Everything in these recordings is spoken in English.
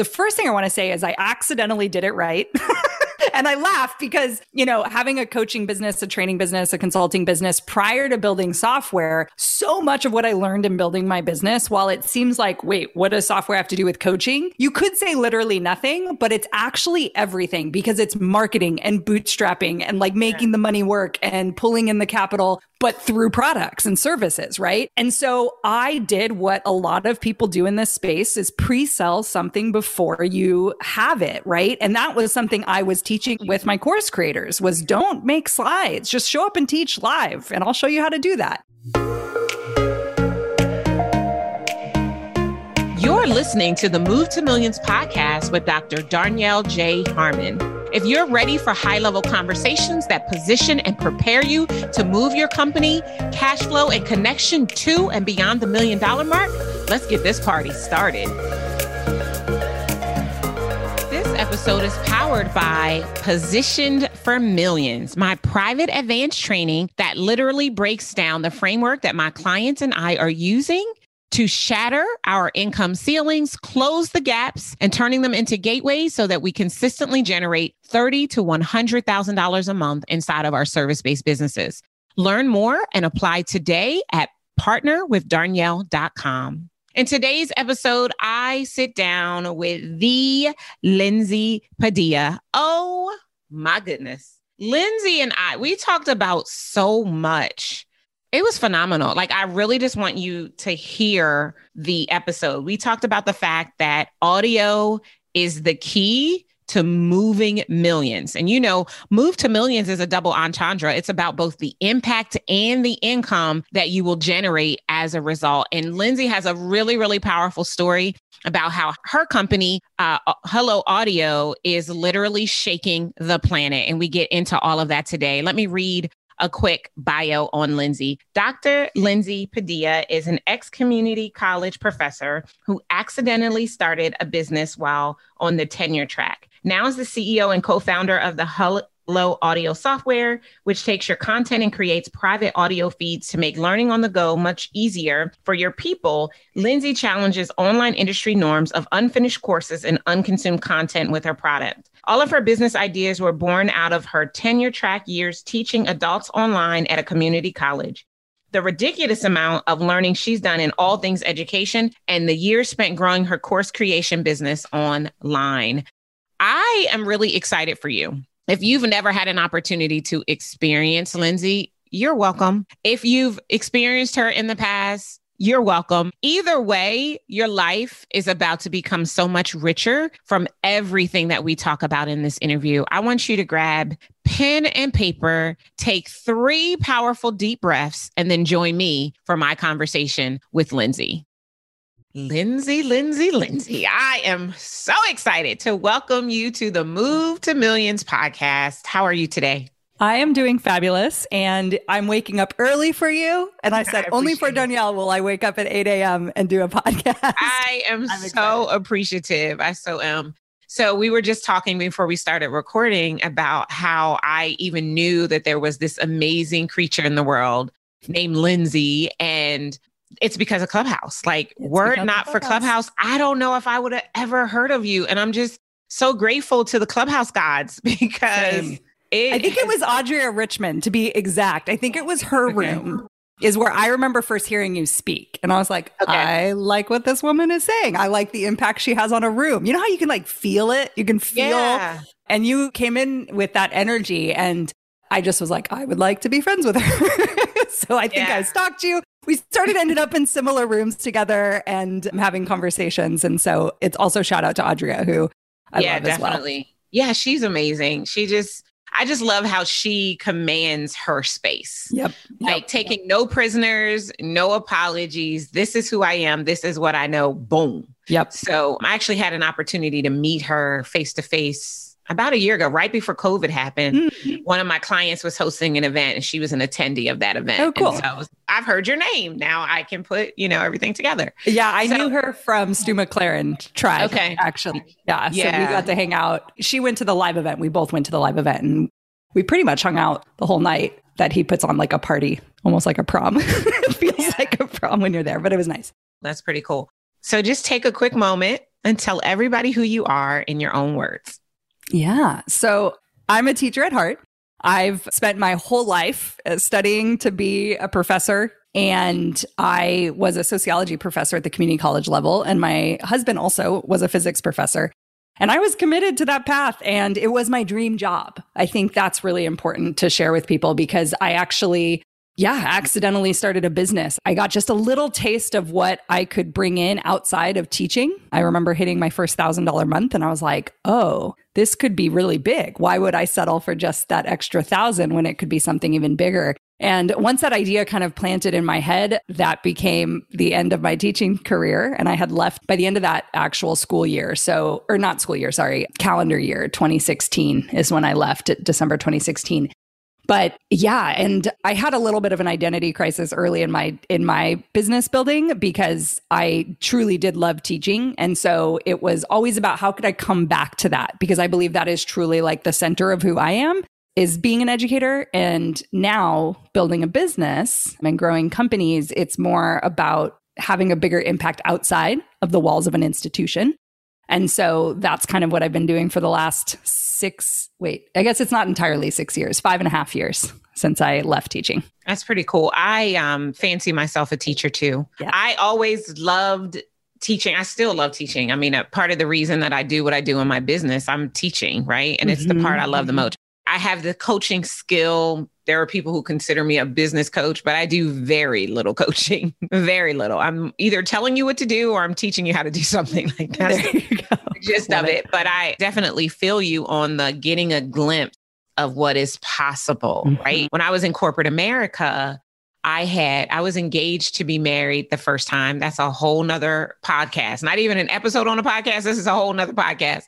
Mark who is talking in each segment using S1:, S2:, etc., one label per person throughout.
S1: The first thing I want to say is I accidentally did it right. and I laugh because, you know, having a coaching business, a training business, a consulting business prior to building software, so much of what I learned in building my business, while it seems like, wait, what does software have to do with coaching? You could say literally nothing, but it's actually everything because it's marketing and bootstrapping and like making the money work and pulling in the capital but through products and services, right? And so I did what a lot of people do in this space is pre-sell something before you have it, right? And that was something I was teaching with my course creators was don't make slides, just show up and teach live and I'll show you how to do that.
S2: You're listening to the Move to Millions podcast with Dr. Darnyelle J. Harmon. If you're ready for high level conversations that position and prepare you to move your company, cash flow, and connection to and beyond the million dollar mark, let's get this party started. Episode is powered by Positioned for Millions, my private advanced training that literally breaks down the framework that my clients and I are using to shatter our income ceilings, close the gaps, and turning them into gateways so that we consistently generate thirty to $100,000 a month inside of our service based businesses. Learn more and apply today at partnerwithdarnyelle.com. In today's episode, I sit down with the Lindsay Padilla. Oh my goodness. Lindsay and I, we talked about so much it was phenomenal. Like, I really just want you to hear the episode. We talked about the fact that audio is the key to moving millions. And you know, move to millions is a double entendre. It's about both the impact and the income that you will generate as a result. And Lindsay has a really, really powerful story about how her company, uh, Hello Audio, is literally shaking the planet. And we get into all of that today. Let me read a quick bio on Lindsay. Dr. Lindsay Padilla is an ex community college professor who accidentally started a business while on the tenure track. Now is the CEO and co founder of the Hello audio software, which takes your content and creates private audio feeds to make learning on the go much easier for your people. Lindsay challenges online industry norms of unfinished courses and unconsumed content with her product. All of her business ideas were born out of her tenure track years teaching adults online at a community college. The ridiculous amount of learning she's done in all things education and the years spent growing her course creation business online. I am really excited for you. If you've never had an opportunity to experience Lindsay, you're welcome. If you've experienced her in the past, you're welcome. Either way, your life is about to become so much richer from everything that we talk about in this interview. I want you to grab pen and paper, take three powerful deep breaths, and then join me for my conversation with Lindsay. Lindsay, Lindsay, Lindsay, I am so excited to welcome you to the Move to Millions podcast. How are you today?
S1: I am doing fabulous and I'm waking up early for you. And I said, I only for Darnyelle will I wake up at 8 a.m. and do a podcast.
S2: I am so appreciative. I so am. So we were just talking before we started recording about how I even knew that there was this amazing creature in the world named Lindsay. And it's because of Clubhouse. Like, it's were it not for Clubhouse, I don't know if I would have ever heard of you. And I'm just so grateful to the Clubhouse gods because. Same
S1: it, I think it was Audrea Richmond to be exact. I think it was her okay. room is where I remember first hearing you speak. And I was like, okay. I like what this woman is saying. I like the impact she has on a room. You know how you can like feel it? You can feel. Yeah. And you came in with that energy. And I just was like, I would like to be friends with her. so I think yeah. I stalked you. We started, ended up in similar rooms together and having conversations. And so it's also shout out to Audrea, who I yeah, love as definitely. well.
S2: Yeah, she's amazing. She just, I just love how she commands her space.
S1: Yep.
S2: Like
S1: yep.
S2: taking no prisoners, no apologies. This is who I am. This is what I know. Boom.
S1: Yep.
S2: So I actually had an opportunity to meet her face to face about a year ago, right before COVID happened, mm-hmm. one of my clients was hosting an event and she was an attendee of that event.
S1: Oh, cool. so
S2: was, I've heard your name. Now I can put, you know, everything together.
S1: Yeah, I so, knew her from Stu McLaren Tribe. Okay. Actually. Yeah. yeah. So we got to hang out. She went to the live event. We both went to the live event and we pretty much hung out the whole night that he puts on like a party, almost like a prom. it feels yeah. like a prom when you're there, but it was nice.
S2: That's pretty cool. So just take a quick moment and tell everybody who you are in your own words.
S1: Yeah. So I'm a teacher at heart. I've spent my whole life uh, studying to be a professor. And I was a sociology professor at the community college level. And my husband also was a physics professor. And I was committed to that path and it was my dream job. I think that's really important to share with people because I actually yeah, accidentally started a business. I got just a little taste of what I could bring in outside of teaching. I remember hitting my first thousand dollar month and I was like, oh, this could be really big. Why would I settle for just that extra thousand when it could be something even bigger? And once that idea kind of planted in my head, that became the end of my teaching career. And I had left by the end of that actual school year. So, or not school year, sorry, calendar year 2016 is when I left December 2016. But yeah, and I had a little bit of an identity crisis early in my in my business building because I truly did love teaching. And so it was always about how could I come back to that? Because I believe that is truly like the center of who I am is being an educator. And now building a business and growing companies it's more about having a bigger impact outside of the walls of an institution and so that's kind of what I've been doing for the last six, wait, I guess it's not entirely six years, five and a half years since I left teaching.
S2: That's pretty cool. I um, fancy myself a teacher too. Yeah. I always loved teaching. I still love teaching. I mean, a part of the reason that I do what I do in my business, I'm teaching, right? And it's mm-hmm. the part I love the mm-hmm. most. I have the coaching skill. There are people who consider me a business coach, but I do very little coaching, very little. I'm either telling you what to do or I'm teaching you how to do something like that. There you go. Gist of it. But I definitely feel you on the getting a glimpse of what is possible, mm-hmm. right? When I was in corporate America, I had, I was engaged to be married the first time. That's a whole nother podcast, not even an episode on a podcast. This is a whole nother podcast.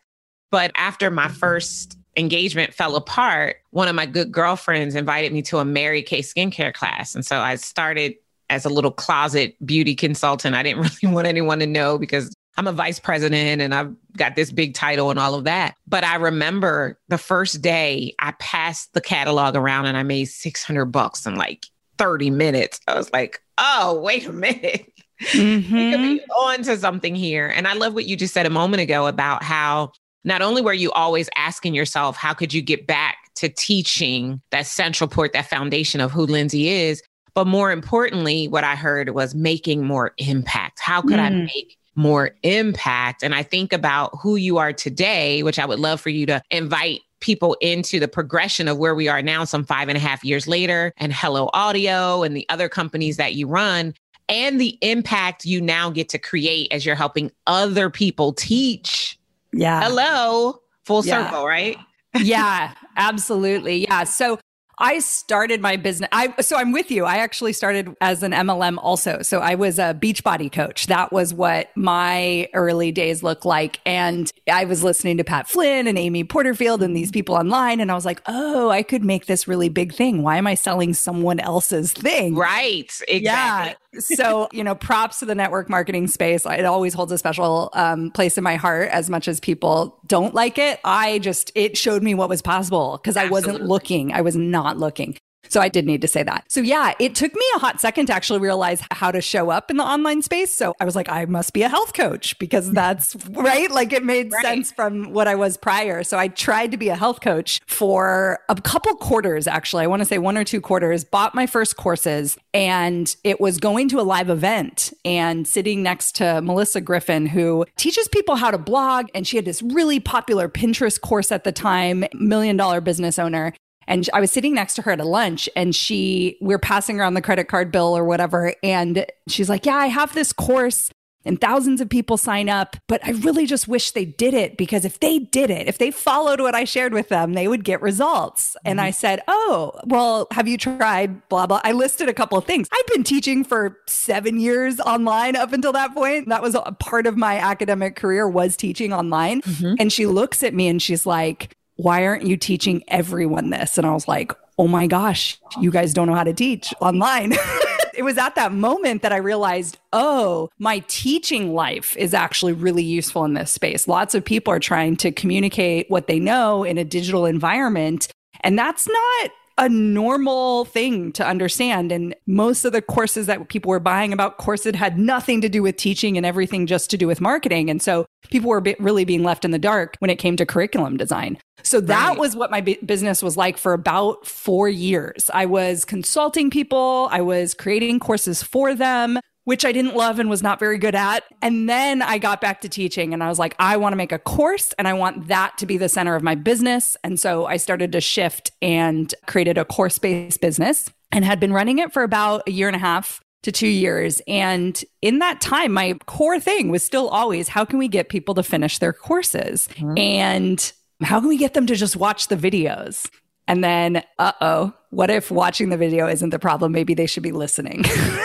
S2: But after my first engagement fell apart, one of my good girlfriends invited me to a Mary Kay skincare class. And so I started as a little closet beauty consultant. I didn't really want anyone to know because I'm a vice president and I've got this big title and all of that. But I remember the first day I passed the catalog around and I made 600 bucks in like 30 minutes. I was like, oh, wait a minute. Mm-hmm. we could be on to something here. And I love what you just said a moment ago about how not only were you always asking yourself, how could you get back to teaching that central port, that foundation of who Lindsay is, but more importantly, what I heard was making more impact. How could mm. I make more impact? And I think about who you are today, which I would love for you to invite people into the progression of where we are now, some five and a half years later, and Hello Audio and the other companies that you run, and the impact you now get to create as you're helping other people teach
S1: yeah.
S2: Hello. Full yeah. circle, right?
S1: yeah, absolutely. Yeah. So I started my business. I so I'm with you. I actually started as an MLM also. So I was a Beachbody coach. That was what my early days looked like. And I was listening to Pat Flynn and Amy Porterfield and these people online. And I was like, oh, I could make this really big thing. Why am I selling someone else's thing?
S2: Right. Exactly. Yeah
S1: so, you know, props to the network marketing space. It always holds a special um, place in my heart as much as people don't like it. I just, it showed me what was possible because I wasn't looking. I was not looking. So I did need to say that. So yeah, it took me a hot second to actually realize how to show up in the online space. So I was like, I must be a health coach because that's right. Like it made right. sense from what I was prior. So I tried to be a health coach for a couple quarters, actually. I want to say one or two quarters, bought my first courses and it was going to a live event and sitting next to Melissa Griffin, who teaches people how to blog. And she had this really popular Pinterest course at the time, million dollar business owner. And I was sitting next to her at a lunch and she, we are passing around the credit card bill or whatever. And she's like, Yeah, I have this course and thousands of people sign up, but I really just wish they did it because if they did it, if they followed what I shared with them, they would get results. Mm-hmm. And I said, Oh, well, have you tried blah, blah? I listed a couple of things. I've been teaching for seven years online up until that point. That was a part of my academic career was teaching online. Mm-hmm. And she looks at me and she's like, why aren't you teaching everyone this? And I was like, oh my gosh, you guys don't know how to teach online. it was at that moment that I realized, oh, my teaching life is actually really useful in this space. Lots of people are trying to communicate what they know in a digital environment. And that's not a normal thing to understand. And most of the courses that people were buying about Corset had nothing to do with teaching and everything just to do with marketing. And so people were really being left in the dark when it came to curriculum design. So that right. was what my business was like for about four years. I was consulting people, I was creating courses for them which I didn't love and was not very good at. And then I got back to teaching and I was like, I want to make a course and I want that to be the center of my business. And so I started to shift and created a course based business and had been running it for about a year and a half to two years. And in that time, my core thing was still always how can we get people to finish their courses? Mm-hmm. And how can we get them to just watch the videos? And then, uh oh, what if watching the video isn't the problem? Maybe they should be listening.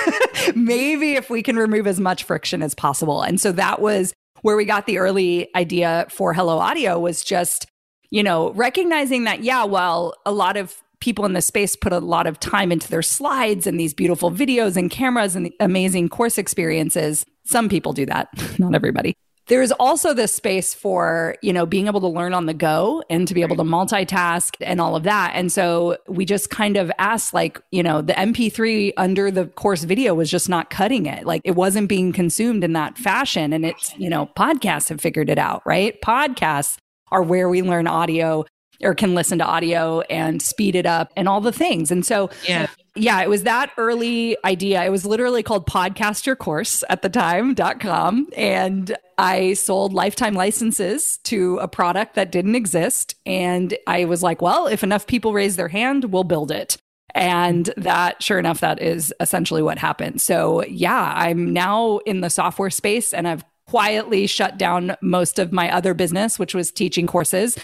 S1: maybe if we can remove as much friction as possible. And so that was where we got the early idea for Hello Audio was just, you know, recognizing that, yeah, while a lot of people in the space put a lot of time into their slides and these beautiful videos and cameras and amazing course experiences, some people do that, not everybody there's also this space for you know being able to learn on the go and to be able to multitask and all of that. And so we just kind of asked like you know the mp3 under the course video was just not cutting it. Like it wasn't being consumed in that fashion. And it's you know podcasts have figured it out right? Podcasts are where we learn audio or can listen to audio and speed it up and all the things. And so
S2: yeah.
S1: yeah, it was that early idea. It was literally called Podcast Your Course at the time.com. And I sold lifetime licenses to a product that didn't exist. And I was like, well, if enough people raise their hand, we'll build it. And that, sure enough, that is essentially what happened. So, yeah, I'm now in the software space and I've quietly shut down most of my other business, which was teaching courses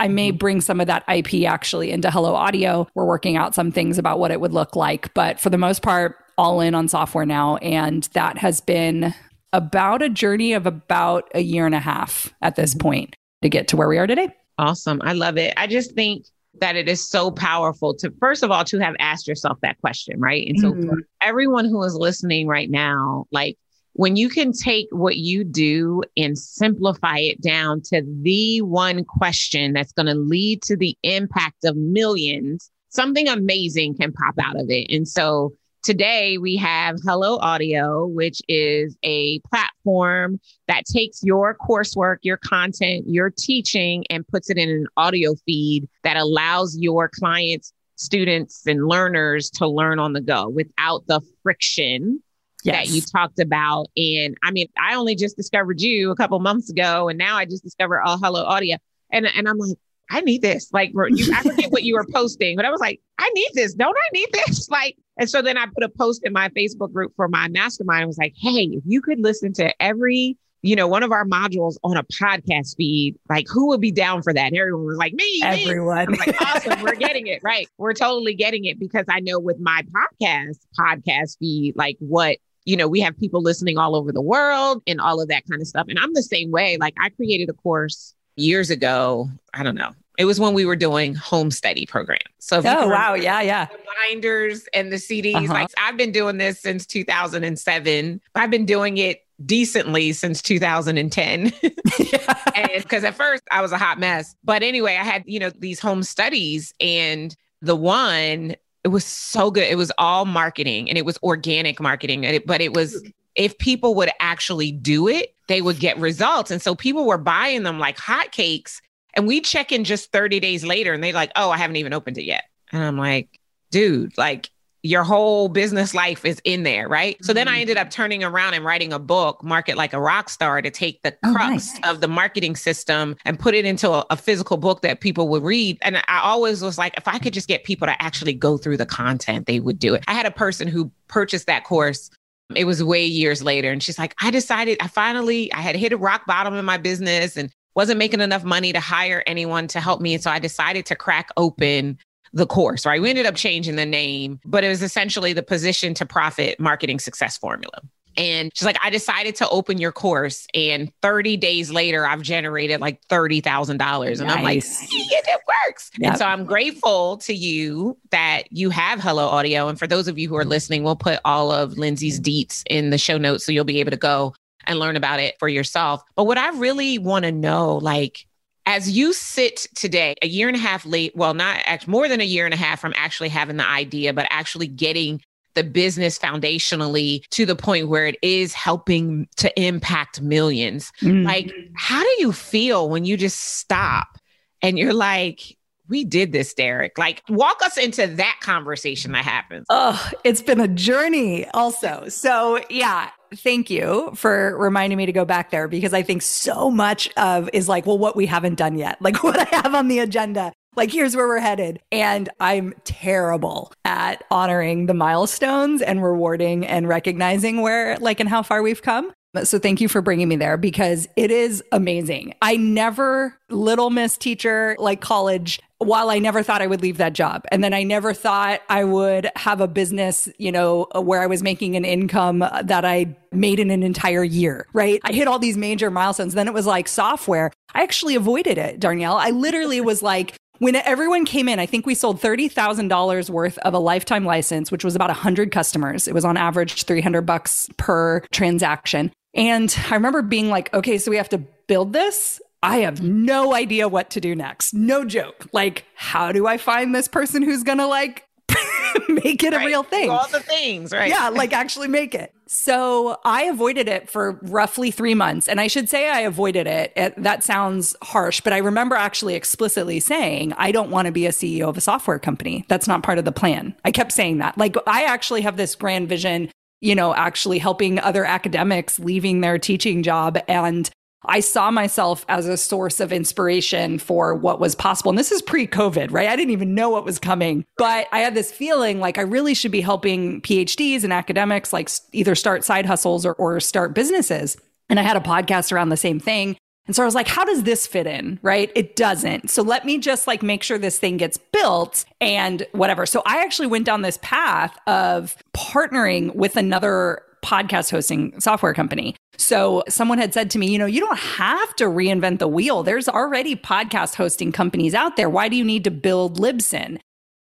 S1: I may mm-hmm. bring some of that IP actually into Hello Audio. We're working out some things about what it would look like, but for the most part, all in on software now. And that has been about a journey of about a year and a half at this mm-hmm. point to get to where we are today.
S2: Awesome. I love it. I just think that it is so powerful to, first of all, to have asked yourself that question, right? And so, mm-hmm. everyone who is listening right now, like when you can take what you do and simplify it down to the one question that's going to lead to the impact of millions, something amazing can pop out of it. And so today we have Hello Audio, which is a platform that takes your coursework, your content, your teaching, and puts it in an audio feed that allows your clients, students, and learners to learn on the go without the friction yes. that you talked about. And I mean, I only just discovered you a couple months ago, and now I just discovered Oh Hello Audio. And, and I'm like, I need this. Like, you, I forget what you were posting, but I was like, I need this. Don't I need this? Like, and so then I put a post in my Facebook group for my mastermind. I was like, hey, if you could listen to every you know, one of our modules on a podcast feed. Like, who would be down for that? And everyone was like, me.
S1: Everyone.
S2: Me. like, awesome. We're getting it. Right. We're totally getting it because I know with my podcast, podcast feed, like what you know, we have people listening all over the world and all of that kind of stuff. And I'm the same way. Like I created a course years ago. I don't know. It was when we were doing home study programs. So
S1: oh wow, yeah, yeah.
S2: The binders and the CDs. Uh-huh. Like I've been doing this since 2007. I've been doing it decently since 2010. and because at first I was a hot mess. But anyway, I had, you know, these home studies and the one it was so good. It was all marketing and it was organic marketing, it, but it was if people would actually do it, they would get results. And so people were buying them like hotcakes. And we check in just 30 days later and they're like, oh, I haven't even opened it yet. And I'm like, dude, like your whole business life is in there, right? Mm-hmm. So then I mm-hmm. ended up turning around and writing a book, Market Like a Rock Star, to take the oh, crux nice. of the marketing system and put it into a, a, physical book that people would read. And I always was like, if I could just get people to actually go through the content, they would do it. I had a person who purchased that course. It was way years later. And she's like, I decided I finally, I had hit a rock bottom in my business and wasn't making enough money to hire anyone to help me. And so I decided to crack open the course, right? We ended up changing the name, but it was essentially the position to profit marketing success formula. And she's like, I decided to open your course. And 30 days later, I've generated like $30,000. And nice. I'm like, it works. Yep. And so I'm grateful to you that you have Hello Audio. And for those of you who are listening, we'll put all of Lindsay's deets in the show notes so you'll be able to go and learn about it for yourself. But what I really want to know, like, as you sit today, a year and a half late, well, not actually more than a year and a half from actually having the idea, but actually getting the business foundationally to the point where it is helping to impact 1000000s mm-hmm. Like, how do you feel when you just stop and you're like, we did this, Derek. Like, walk us into that conversation that happens.
S1: Oh, it's been a journey, also. So, yeah, thank you for reminding me to go back there because I think so much of is like, well, what we haven't done yet, like what I have on the agenda. Like, here's where we're headed. And I'm terrible at honoring the milestones and rewarding and recognizing where, like, and how far we've come. So thank you for bringing me there because it is amazing. I never, little miss teacher, like college, while I never thought I would leave that job. And then I never thought I would have a business, you know, where I was making an income that I made in an entire year, right? I hit all these major milestones. Then it was like software. I actually avoided it, Darnyelle. I literally was like, when everyone came in, I think we sold $30,000 worth of a lifetime license, which was about 100 customers. It was on average 300 bucks per transaction. And I remember being like, okay, so we have to build this. I have no idea what to do next. No joke. Like, how do I find this person who's going to like make it right. a real thing?
S2: Do all the things, right?
S1: Yeah, like actually make it. So I avoided it for roughly three months. And I should say I avoided it. it that sounds harsh, but I remember actually explicitly saying, I don't want to be a CEO of a software company. That's not part of the plan. I kept saying that. Like, I actually have this grand vision you know, actually helping other academics leaving their teaching job. And I saw myself as a source of inspiration for what was possible. And this is pre COVID, right? I didn't even know what was coming, but I had this feeling like I really should be helping PhDs and academics, like either start side hustles or, or start businesses. And I had a podcast around the same thing. And so I was like, how does this fit in? Right? It doesn't. So let me just like make sure this thing gets built and whatever. So I actually went down this path of partnering with another podcast hosting software company. So someone had said to me, you know, you don't have to reinvent the wheel. There's already podcast hosting companies out there. Why do you need to build Libsyn?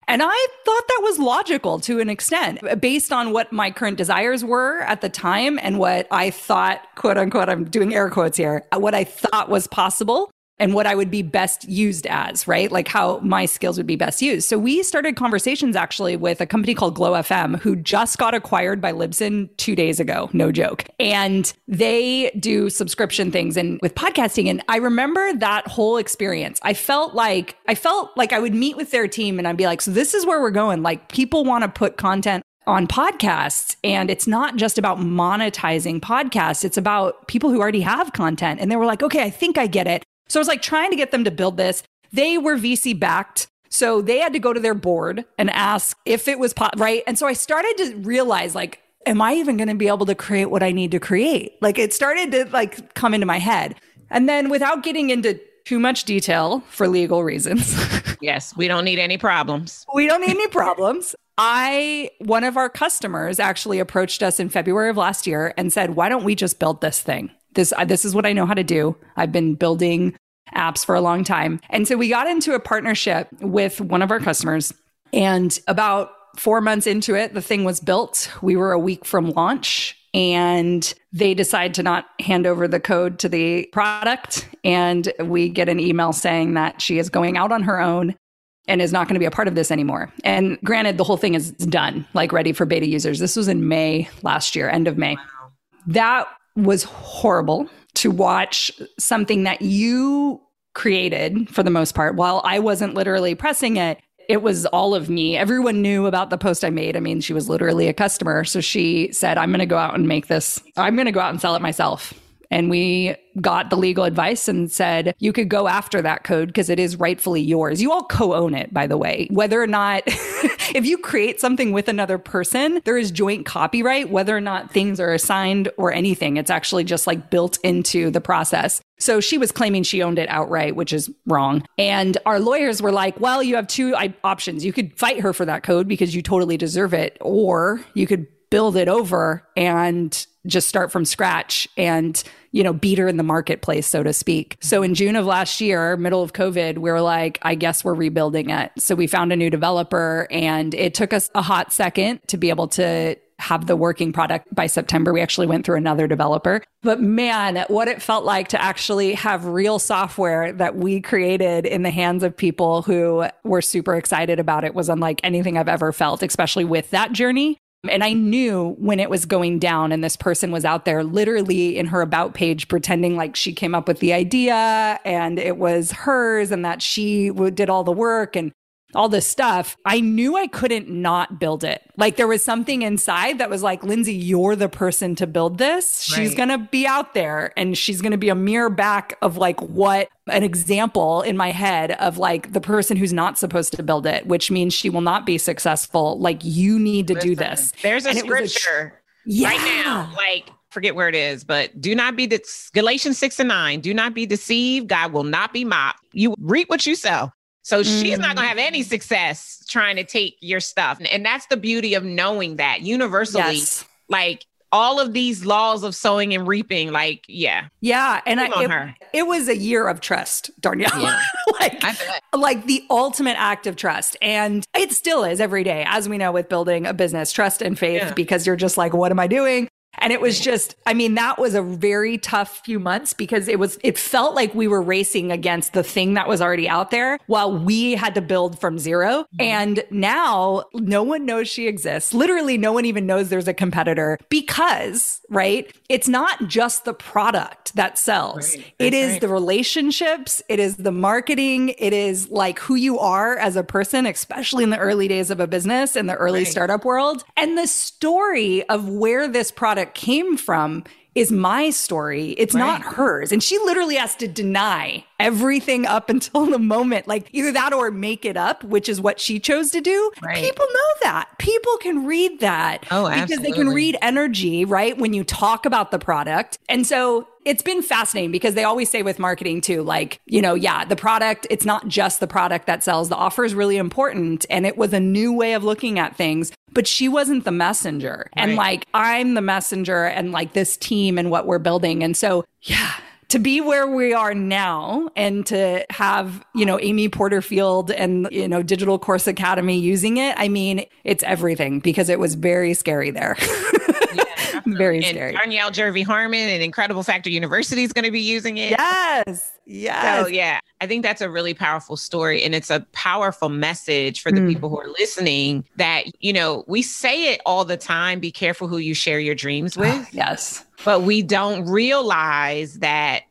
S1: And I thought that was logical to an extent based on what my current desires were at the time and what I thought, quote unquote, I'm doing air quotes here, what I thought was possible and what I would be best used as, right? Like how my skills would be best used. So we started conversations actually with a company called Glow FM who just got acquired by Libsyn two days ago. No joke. And they do subscription things and with podcasting. And I remember that whole experience. I felt like, I felt like I would meet with their team and I'd be like, so this is where we're going. Like people want to put content on podcasts. And it's not just about monetizing podcasts, it's about people who already have content. And they were like, okay, I think I get it. So I was like trying to get them to build this. They were VC backed. So they had to go to their board and ask if it was po- right. And so I started to realize like, am I even going to be able to create what I need to create? Like it started to like come into my head. And then without getting into too much detail for legal reasons.
S2: yes, we don't need any problems.
S1: We don't need any problems. I, one of our customers actually approached us in February of last year and said, why don't we just build this thing? This, uh, this is what I know how to do. I've been building apps for a long time. And so we got into a partnership with one of our customers. And about four months into it, the thing was built. We were a week from launch and they decide to not hand over the code to the product. And we get an email saying that she is going out on her own and is not going to be a part of this anymore. And granted, the whole thing is done, like ready for beta users. This was in May last year, end of May. That was horrible to watch something that you created for the most part. While I wasn't literally pressing it, it was all of me. Everyone knew about the post I made. I mean, she was literally a customer. So she said, I'm going to go out and make this, I'm going to go out and sell it myself. And we got the legal advice and said, you could go after that code because it is rightfully yours. You all co own it, by the way. Whether or not, if you create something with another person, there is joint copyright, whether or not things are assigned or anything. It's actually just like built into the process. So she was claiming she owned it outright, which is wrong. And our lawyers were like, well, you have two options. You could fight her for that code because you totally deserve it, or you could build it over and just start from scratch and you know beat her in the marketplace so to speak so in june of last year middle of covid we were like i guess we're rebuilding it so we found a new developer and it took us a hot second to be able to have the working product by September. We actually went through another developer. But man, what it felt like to actually have real software that we created in the hands of people who were super excited about it was unlike anything I've ever felt, especially with that journey. And I knew when it was going down and this person was out there literally in her about page pretending like she came up with the idea and it was hers and that she did all the work and all this stuff, I knew I couldn't not build it. Like there was something inside that was like, Lindsay, you're the person to build this. Right. She's going to be out there and she's going to be a mirror back of like what an example in my head of like the person who's not supposed to build it, which means she will not be successful. Like you need to Listen, do this.
S2: There's a and scripture a, yeah. right now. Like forget where it is, but do not be the Galatians 6 and 9. Do not be deceived. God will not be mocked. You reap what you sow. So mm-hmm. she's not going to have any success trying to take your stuff. And that's the beauty of knowing that universally, yes. like all of these laws of sowing and reaping, like, yeah.
S1: Yeah. And I, it, it, was a year of trust, Darnyelle. Yeah. like, like the ultimate act of trust. And it still is every day, as we know with building a business, trust and faith, yeah. because you're just like, what am I doing? And it was just, I mean, that was a very tough few months because it was, it felt like we were racing against the thing that was already out there while we had to build from 0 mm-hmm. And now no one knows she exists. Literally, no one even knows there's a competitor because, right? It's not just the product that sells, right. it is right. the relationships, it is the marketing, it is like who you are as a person, especially in the early days of a business in the early right. startup world. And the story of where this product came from is my story. It's right. not hers. And she literally has to deny everything up until the moment. Like either that or make it up, which is what she chose to do. Right. People know that. People can read that.
S2: Oh,
S1: because absolutely. they can read energy, right? When you talk about the product. And so it's been fascinating because they always say with marketing too, like, you know, yeah, the product, it's not just the product that sells. The offer is really important. And it was a new way of looking at things, but she wasn't the messenger. Right. And like, I'm the messenger and like this team and what we're building. And so, yeah, to be where we are now and to have, you know, Amy Porterfield and, you know, Digital Course Academy using it, I mean, it's everything because it was very scary there. yeah, very
S2: and
S1: scary.
S2: Darnyelle Jervey Harmon and Incredible Factor University is going to be using it.
S1: Yes. Yes.
S2: So, yeah, I think that's a really powerful story. And it's a powerful message for the mm. people who are listening that, you know, we say it all the time be careful who you share your dreams with. Oh,
S1: yes
S2: but we don't realize that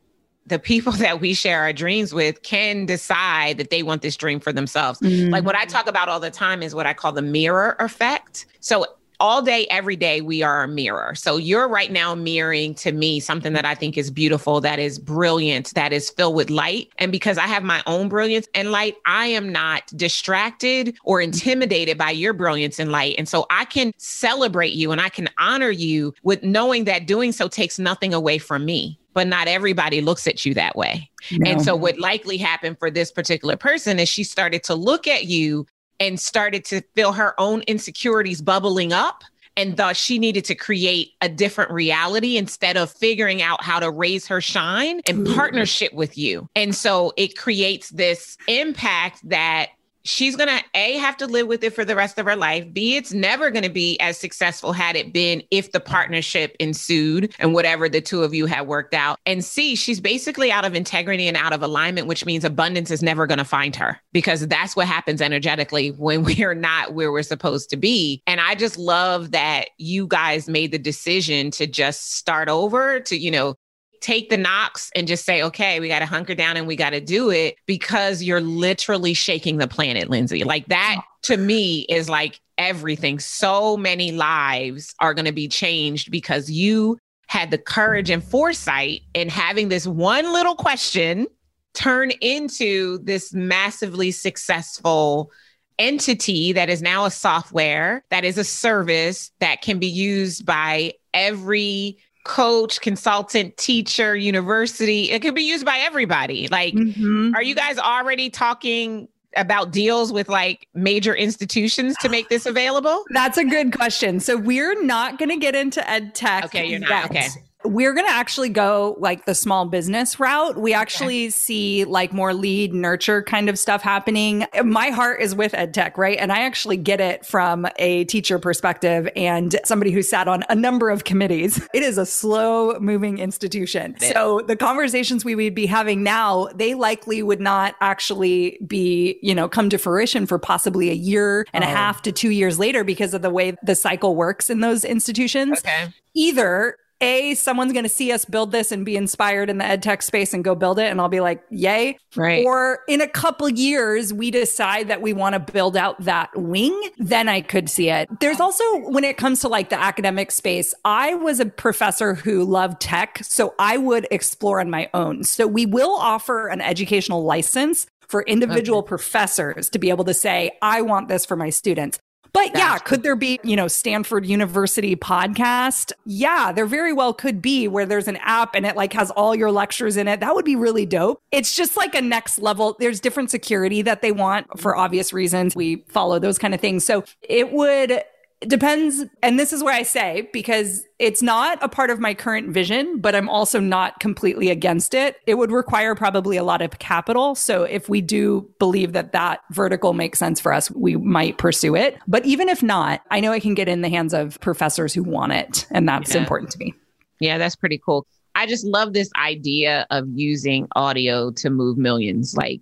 S2: the people that we share our dreams with can decide that they want this dream for themselves. Mm-hmm. Like what I talk about all the time is what I call the mirror effect. So all day, every day, we are a mirror. So you're right now mirroring to me something that I think is beautiful, that is brilliant, that is filled with light. And because I have my own brilliance and light, I am not distracted or intimidated by your brilliance and light. And so I can celebrate you and I can honor you with knowing that doing so takes nothing away from me but not everybody looks at you that way. No. And so, what likely happened for this particular person is she started to look at you and started to feel her own insecurities bubbling up and thus she needed to create a different reality instead of figuring out how to raise her shine in partnership with you. And so it creates this impact that she's going to A, have to live with it for the rest of her life. B, it's never going to be as successful had it been if the partnership ensued and whatever the two of you had worked out. And C, she's basically out of integrity and out of alignment, which means abundance is never going to find her because that's what happens energetically when we are not where we're supposed to be. And I just love that you guys made the decision to just start over, to, you know, take the knocks and just say, okay, we got to hunker down and we got to do it because you're literally shaking the planet, Lindsay. Like that to me is like everything. So many lives are going to be changed because you had the courage and foresight in having this one little question turn into this massively successful entity that is now a software, that is a service that can be used by every coach, consultant, teacher, university. It could be used by everybody. Like, mm-hmm. are you guys already talking about deals with like major institutions to make this available?
S1: That's a good question. So we're not going to get into ed tech.
S2: Okay, you're not. Yet. Okay
S1: we're going to actually go like the small business route. We actually okay. see like more lead nurture kind of stuff happening. My heart is with ed tech, right? And I actually get it from a teacher perspective and somebody who sat on a number of committees. It is a slow moving institution. So the conversations we would be having now, they likely would not actually be, you know, come to fruition for possibly a year and oh. a half to two years later because of the way the cycle works in those institutions.
S2: Okay.
S1: Either a someone's going to see us build this and be inspired in the ed tech space and go build it and i'll be like yay
S2: right
S1: or in a couple years we decide that we want to build out that wing then i could see it there's also when it comes to like the academic space i was a professor who loved tech so i would explore on my own so we will offer an educational license for individual okay. professors to be able to say, I want this for my students. But yeah, could there be, you know, Stanford University podcast? Yeah, there very well could be where there's an app and it like has all your lectures in it. That would be really dope. It's just like a next level. There's different security that they want for obvious reasons. We follow those kind of things. So it would it depends. And this is where I say, because it's not a part of my current vision, but I'm also not completely against it. It would require probably a lot of capital. So if we do believe that that vertical makes sense for us, we might pursue it. But even if not, I know I can get in the hands of professors who want it. And that's yeah. important to me.
S2: Yeah, that's pretty cool. I just love this idea of using audio to move millions. Like,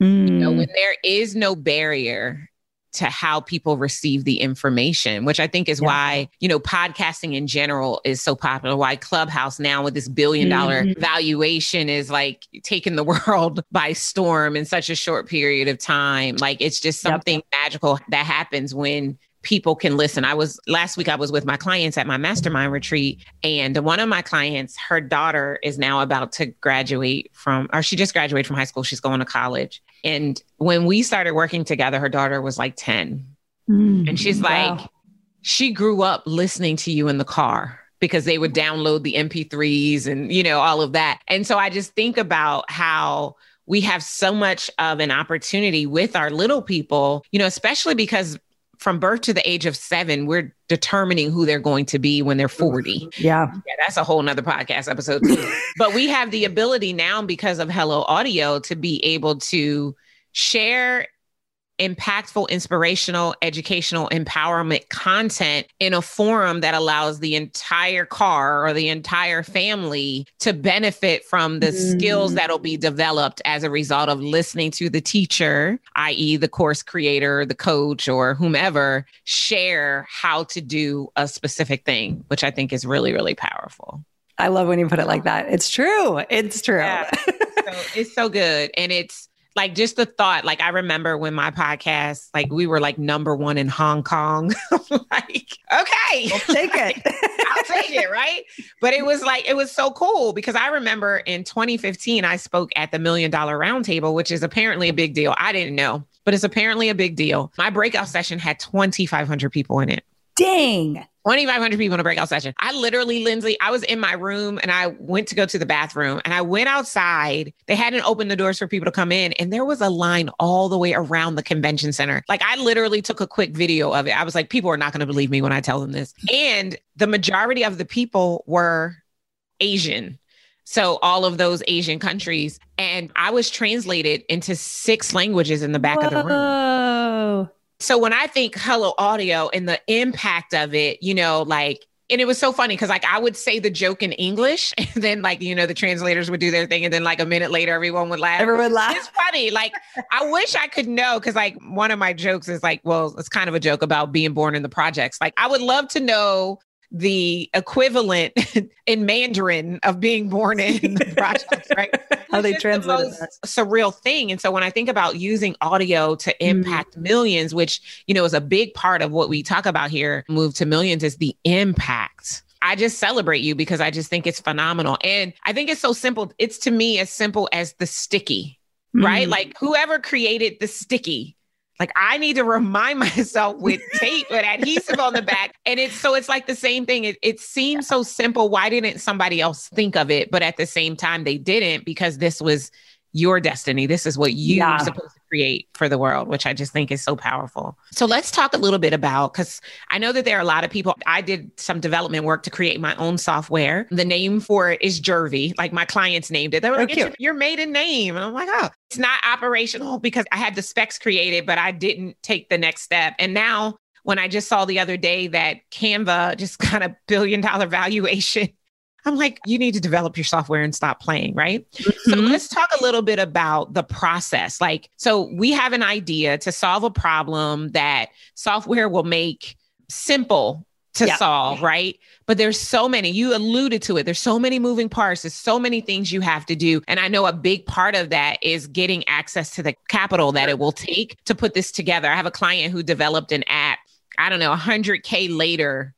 S2: mm. you know, hmm. when there is no barrier to how people receive the information, which I think is yeah. why, you know, podcasting in general is so popular. Why Clubhouse now with this billion dollar mm-hmm. valuation is like taking the world by storm in such a short period of time. Like it's just something yep. magical that happens when people can listen. I was last week I was with my clients at my mastermind retreat and one of my clients, her daughter is now about to graduate from or she just graduated from high school, she's going to college. And when we started working together, her daughter was like 10. Mm, and she's wow. like she grew up listening to you in the car because they would download the MP3s and you know all of that. And so I just think about how we have so much of an opportunity with our little people, you know, especially because from birth to the age of seven, we're determining who they're going to be when they're 40.
S1: Yeah.
S2: Yeah, that's a whole nother podcast episode. but we have the ability now because of Hello Audio to be able to share impactful, inspirational, educational, empowerment content in a forum that allows the entire car or the entire family to benefit from the mm. skills that'll be developed as a result of listening to the teacher, i.e., the course creator, the coach, or whomever, share how to do a specific thing, which I think is really, really powerful.
S1: I love when you put it like that. It's true. It's true. Yeah.
S2: so it's so good. And it's, like just the thought like i remember when my podcast like we were like number one in hong kong. Like okay.
S1: I'll take it.
S2: I'll take it right? But it was like it was so cool because i remember in 2015 i spoke at the million dollar roundtable which is apparently a big deal. I didn't know but it's apparently a big deal. My breakout session had 2500 people in it.
S1: Dang
S2: 2,500 people in a breakout session. I literally, Lindsay, I was in my room and I went to go to the bathroom and I went outside. They hadn't opened the doors for people to come in and there was a line all the way around the convention center. Like I literally took a quick video of it. I was like, people are not going to believe me when I tell them this. And the majority of the people were Asian. So all of those Asian countries. And I was translated into six languages in the back Whoa. of the room. So when I think hello audio and the impact of it, you know, like and it was so funny because like I would say the joke in English, and then like you know the translators would do their thing, and then like a minute later everyone would laugh.
S1: Everyone laugh.
S2: It's funny. Like I wish I could know because like one of my jokes is like, well, it's kind of a joke about being born in the projects. Like I would love to know the equivalent in Mandarin of being born in the projects, right?
S1: How they translate
S2: the surreal thing. And so when I think about using audio to mm. impact mm. millions, which you know is a big part of what we talk about here, move to millions is the impact. I just celebrate you because I just think it's phenomenal. And I think it's so simple. It's to me as simple as the sticky, right? Mm. Like whoever created the sticky like I need to remind myself with tape with adhesive on the back. And it's so it's like the same thing. It, it seems so simple. Why didn't somebody else think of it? But at the same time, they didn't because this was your destiny. This is what you're yeah. supposed to create for the world, which I just think is so powerful. So let's talk a little bit about because I know that there are a lot of people. I did some development work to create my own software. The name for it is Jervey. Like my clients named it. They were oh, like, your, your maiden name. And I'm like, oh, it's not operational because I had the specs created, but I didn't take the next step. And now when I just saw the other day that Canva just got a billion dollar valuation I'm like, you need to develop your software and stop playing, right? Mm-hmm. So let's talk a little bit about the process. Like, so we have an idea to solve a problem that software will make simple to yeah. solve, right? But there's so many, you alluded to it. There's so many moving parts. There's so many things you have to do. And I know a big part of that is getting access to the capital that it will take to put this together. I have a client who developed an app, I don't know, 100K later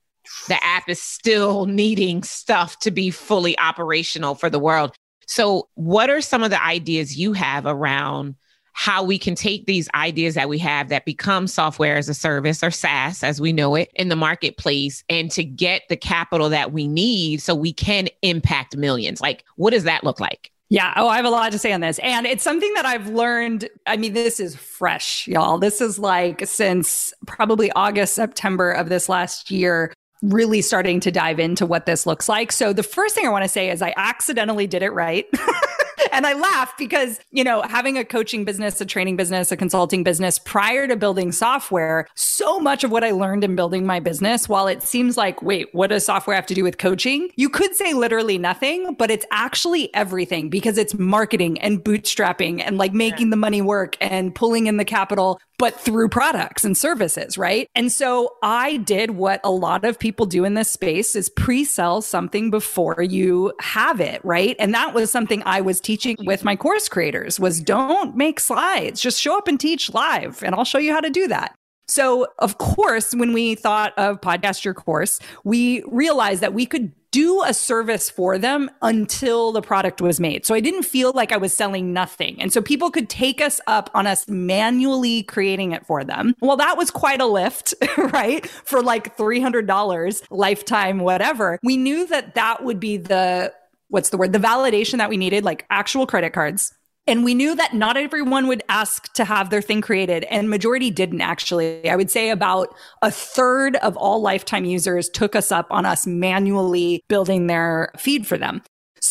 S2: the app is still needing stuff to be fully operational for the world. So, what are some of the ideas you have around how we can take these ideas that we have that become software as a service or SaaS as we know it in the marketplace and to get the capital that we need so we can impact millions? Like, what does that look like?
S1: Yeah. Oh, I have a lot to say on this. And it's something that I've learned. I mean, this is fresh, y'all. This is like since probably August, September of this last year really starting to dive into what this looks like. So the first thing I want to say is I accidentally did it right. and I laugh because, you know, having a coaching business, a training business, a consulting business prior to building software, so much of what I learned in building my business, while it seems like, wait, what does software have to do with coaching? You could say literally nothing, but it's actually everything because it's marketing and bootstrapping and like making the money work and pulling in the capital but through products and services, right? And so I did what a lot of people do in this space is pre-sell something before you have it, right? And that was something I was teaching with my course creators was don't make slides, just show up and teach live and I'll show you how to do that. So, of course, when we thought of Podcast Your Course, we realized that we could do a service for them until the product was made. So I didn't feel like I was selling nothing. And so people could take us up on us manually creating it for them. Well, that was quite a lift, right? For like $300 lifetime, whatever. We knew that that would be the what's the word? The validation that we needed, like actual credit cards and we knew that not everyone would ask to have their thing created, and majority didn't actually. I would say about a third of all lifetime users took us up on us manually building their feed for them.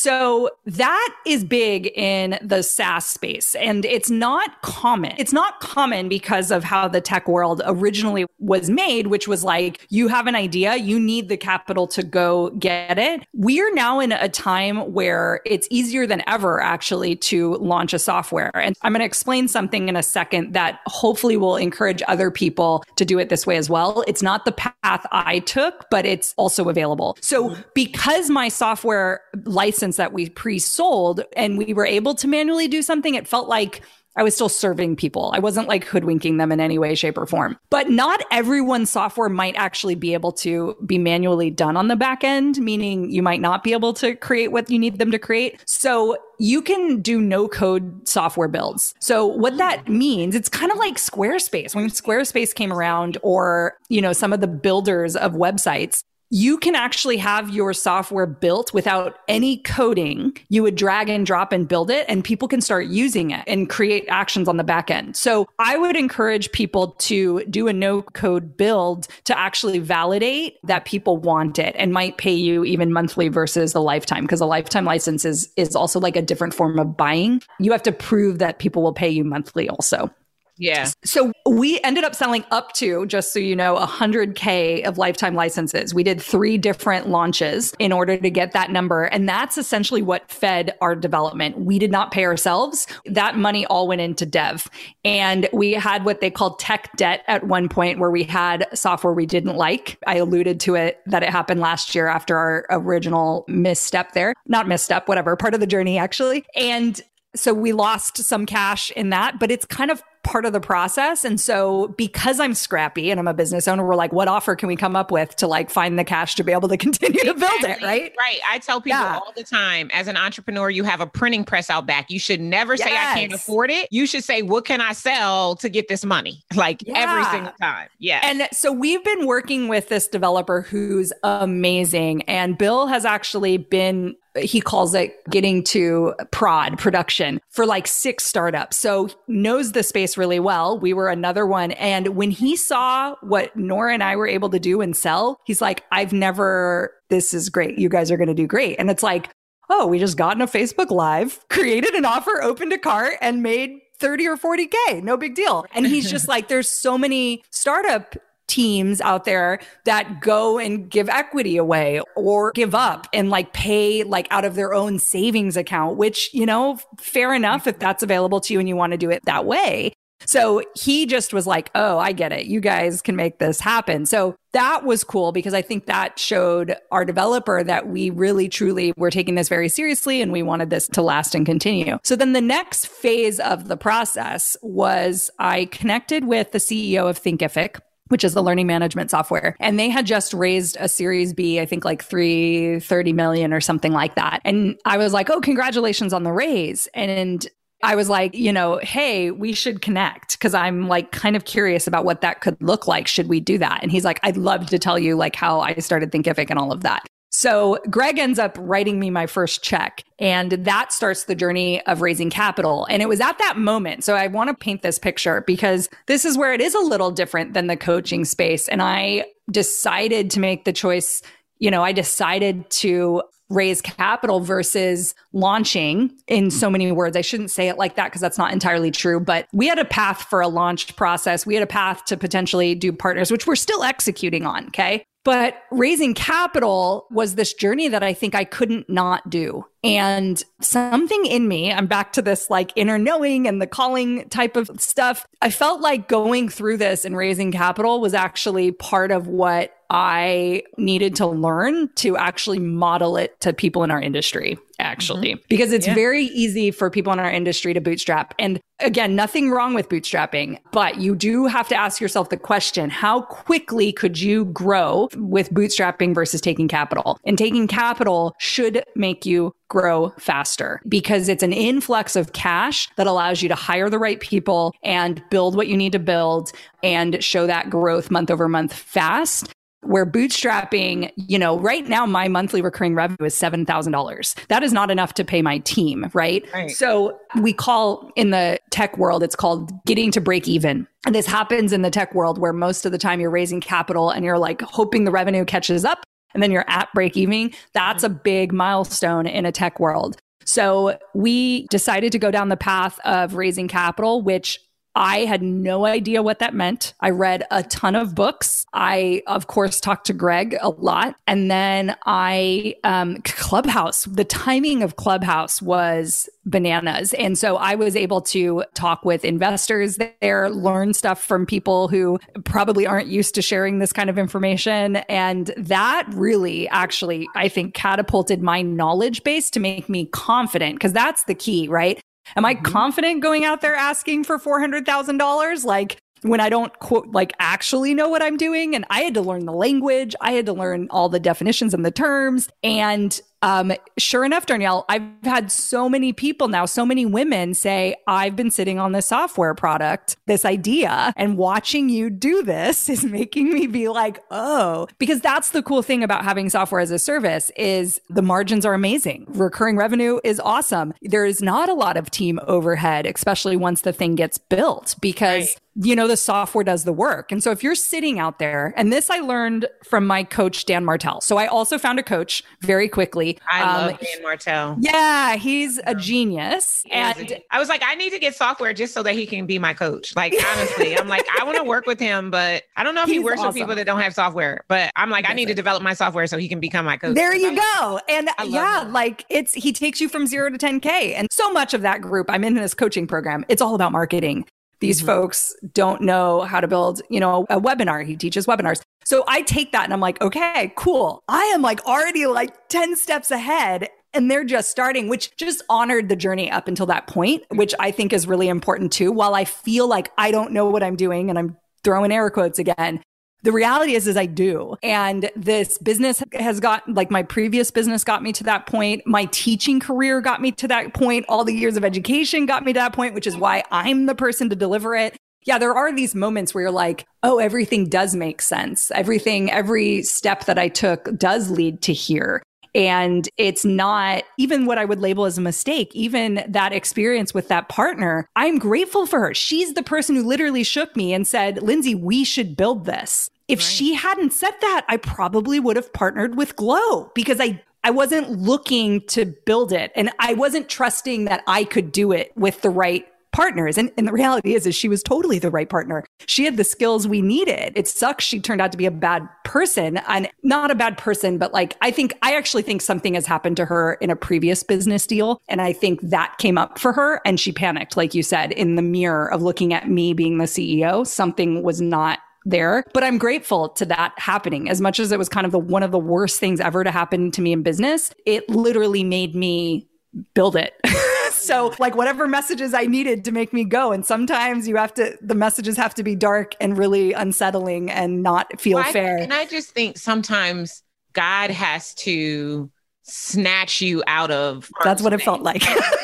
S1: So that is big in the SaaS space and it's not common. It's not common because of how the tech world originally was made, which was like, you have an idea, you need the capital to go get it. We are now in a time where it's easier than ever actually to launch a software. And I'm going to explain something in a second that hopefully will encourage other people to do it this way as well. It's not the path I took, but it's also available. So because my software license that we pre-sold and we were able to manually do something, it felt like I was still serving people. I wasn't like hoodwinking them in any way, shape, or form. But not everyone's software might actually be able to be manually done on the back end, meaning you might not be able to create what you need them to create. So you can do no code software builds. So what that means, it's kind of like Squarespace. When Squarespace came around or, you know, some of the builders of websites, you can actually have your software built without any coding. You would drag and drop and build it, and people can start using it and create actions on the back end. So I would encourage people to do a no code build to actually validate that people want it and might pay you even monthly versus the lifetime because a lifetime license is, is also like a different form of buying. You have to prove that people will pay you monthly also.
S2: Yeah.
S1: So we ended up selling up to, just so you know, 100K of lifetime licenses. We did three different launches in order to get that number. And that's essentially what fed our development. We did not pay ourselves. That money all went into dev. And we had what they called tech debt at one point where we had software we didn't like. I alluded to it that it happened last year after our original misstep there. Not misstep, whatever, part of the journey actually. And so we lost some cash in that, but it's kind of part of the process. And so because I'm scrappy and I'm a business owner, we're like, what offer can we come up with to like find the cash to be able to continue exactly. to build it? Right.
S2: Right. I tell people yeah. all the time as an entrepreneur, you have a printing press out back. You should never yes. say I can't afford it. You should say, what can I sell to get this money? Like yeah. every single time. Yeah.
S1: And so we've been working with this developer who's amazing. And Bill has actually been he calls it getting to prod production for like six startups. So knows the space really well. We were another one. And when he saw what Nora and I were able to do and sell, he's like, I've never, this is great. You guys are going to do great. And it's like, oh, we just got in a Facebook Live, created an offer, opened a cart, and made 30 or 40K. No big deal. And he's just like, there's so many startup teams out there that go and give equity away or give up and like pay like out of their own savings account, which, you know, fair enough if that's available to you and you want to do it that way. So he just was like, Oh, I get it. You guys can make this happen. So that was cool because I think that showed our developer that we really truly were taking this very seriously and we wanted this to last and continue. So then the next phase of the process was I connected with the CEO of Thinkific which is the learning management software. And they had just raised a series B, I think like 330 million or something like that. And I was like, oh, congratulations on the raise. And I was like, you know, hey, we should connect because I'm like kind of curious about what that could look like. Should we do that? And he's like, I'd love to tell you like how I started Thinkific and all of that. So Greg ends up writing me my first check and that starts the journey of raising capital. And it was at that moment. So I want to paint this picture because this is where it is a little different than the coaching space. And I decided to make the choice you know, I decided to raise capital versus launching in so many words. I shouldn't say it like that because that's not entirely true, but we had a path for a launch process. We had a path to potentially do partners, which we're still executing on. Okay. But raising capital was this journey that I think I couldn't not do. And something in me, I'm back to this like inner knowing and the calling type of stuff. I felt like going through this and raising capital was actually part of what I needed to learn to actually model it to people in our industry, actually, mm-hmm. because it's yeah. very easy for people in our industry to bootstrap. And again, nothing wrong with bootstrapping, but you do have to ask yourself the question how quickly could you grow with bootstrapping versus taking capital? And taking capital should make you grow faster because it's an influx of cash that allows you to hire the right people and build what you need to build and show that growth month over month fast where bootstrapping, you know, right now my monthly recurring revenue is $7,000. That is not enough to pay my team, right? right? So we call in the tech world, it's called getting to break even. And this happens in the tech world where most of the time you're raising capital and you're like hoping the revenue catches up and then you're at break even. That's a big milestone in a tech world. So we decided to go down the path of raising capital, which I had no idea what that meant. I read a ton of books. I, of course, talked to Greg a lot. And then I, um, Clubhouse, the timing of Clubhouse was bananas. And so I was able to talk with investors there, learn stuff from people who probably aren't used to sharing this kind of information. And that really actually, I think, catapulted my knowledge base to make me confident because that's the key, right? Am I mm-hmm. confident going out there asking for $400,000? Like, when I don't quote, like actually know what I'm doing. And I had to learn the language. I had to learn all the definitions and the terms. And um, sure enough, Darnyelle, I've had so many people now, so many women say, I've been sitting on this software product, this idea, and watching you do this is making me be like, oh, because that's the cool thing about having software as a service is the margins are amazing. Recurring revenue is awesome. There is not a lot of team overhead, especially once the thing gets built because right you know, the software does the work. And so if you're sitting out there, and this I learned from my coach, Dan Martell. So I also found a coach very quickly.
S2: I um, love Dan Martell.
S1: Yeah, he's a genius. He and
S2: a, I was like, I need to get software just so that he can be my coach. Like, honestly, I'm like, I want to work with him, but I don't know if he works awesome. with people that don't have software. But I'm like, I need to develop my software so he can become my coach.
S1: There you go. And yeah, him. like it's, he takes you from zero to 10K. And so much of that group, I'm in this coaching program, it's all about marketing. These mm-hmm. folks don't know how to build, you know, a webinar. He teaches webinars. So I take that and I'm like, okay, cool. I am like already like 10 steps ahead and they're just starting, which just honored the journey up until that point, which I think is really important too. While I feel like I don't know what I'm doing and I'm throwing air quotes again, the reality is, is I do. And this business has got, like my previous business got me to that point. My teaching career got me to that point. All the years of education got me to that point, which is why I'm the person to deliver it. Yeah, there are these moments where you're like, oh, everything does make sense. Everything, every step that I took does lead to here. And it's not even what I would label as a mistake, even that experience with that partner. I'm grateful for her. She's the person who literally shook me and said, Lindsay, we should build this. If right. she hadn't said that, I probably would have partnered with Glow because I I wasn't looking to build it and I wasn't trusting that I could do it with the right partners. And, and the reality is, is she was totally the right partner. She had the skills we needed. It sucks she turned out to be a bad person and not a bad person, but like I think I actually think something has happened to her in a previous business deal. And I think that came up for her and she panicked, like you said, in the mirror of looking at me being the CEO. Something was not there. But I'm grateful to that happening as much as it was kind of the one of the worst things ever to happen to me in business. It literally made me build it. so like whatever messages I needed to make me go. And sometimes you have to, the messages have to be dark and really unsettling and not feel well, fair.
S2: I, and I just think sometimes God has to snatch you out of.
S1: That's what it felt like.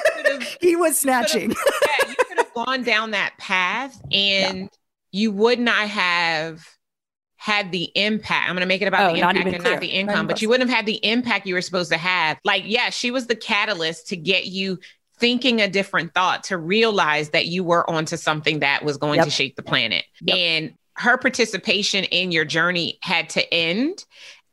S1: he was snatching.
S2: yeah, you could have gone down that path and yeah. You would not have had the impact. I'm going to make it about oh, the impact and clear. not the income, but you wouldn't have had the impact you were supposed to have. Like, yeah, she was the catalyst to get you thinking a different thought to realize that you were onto something that was going yep. to shake the planet. Yep. And her participation in your journey had to end.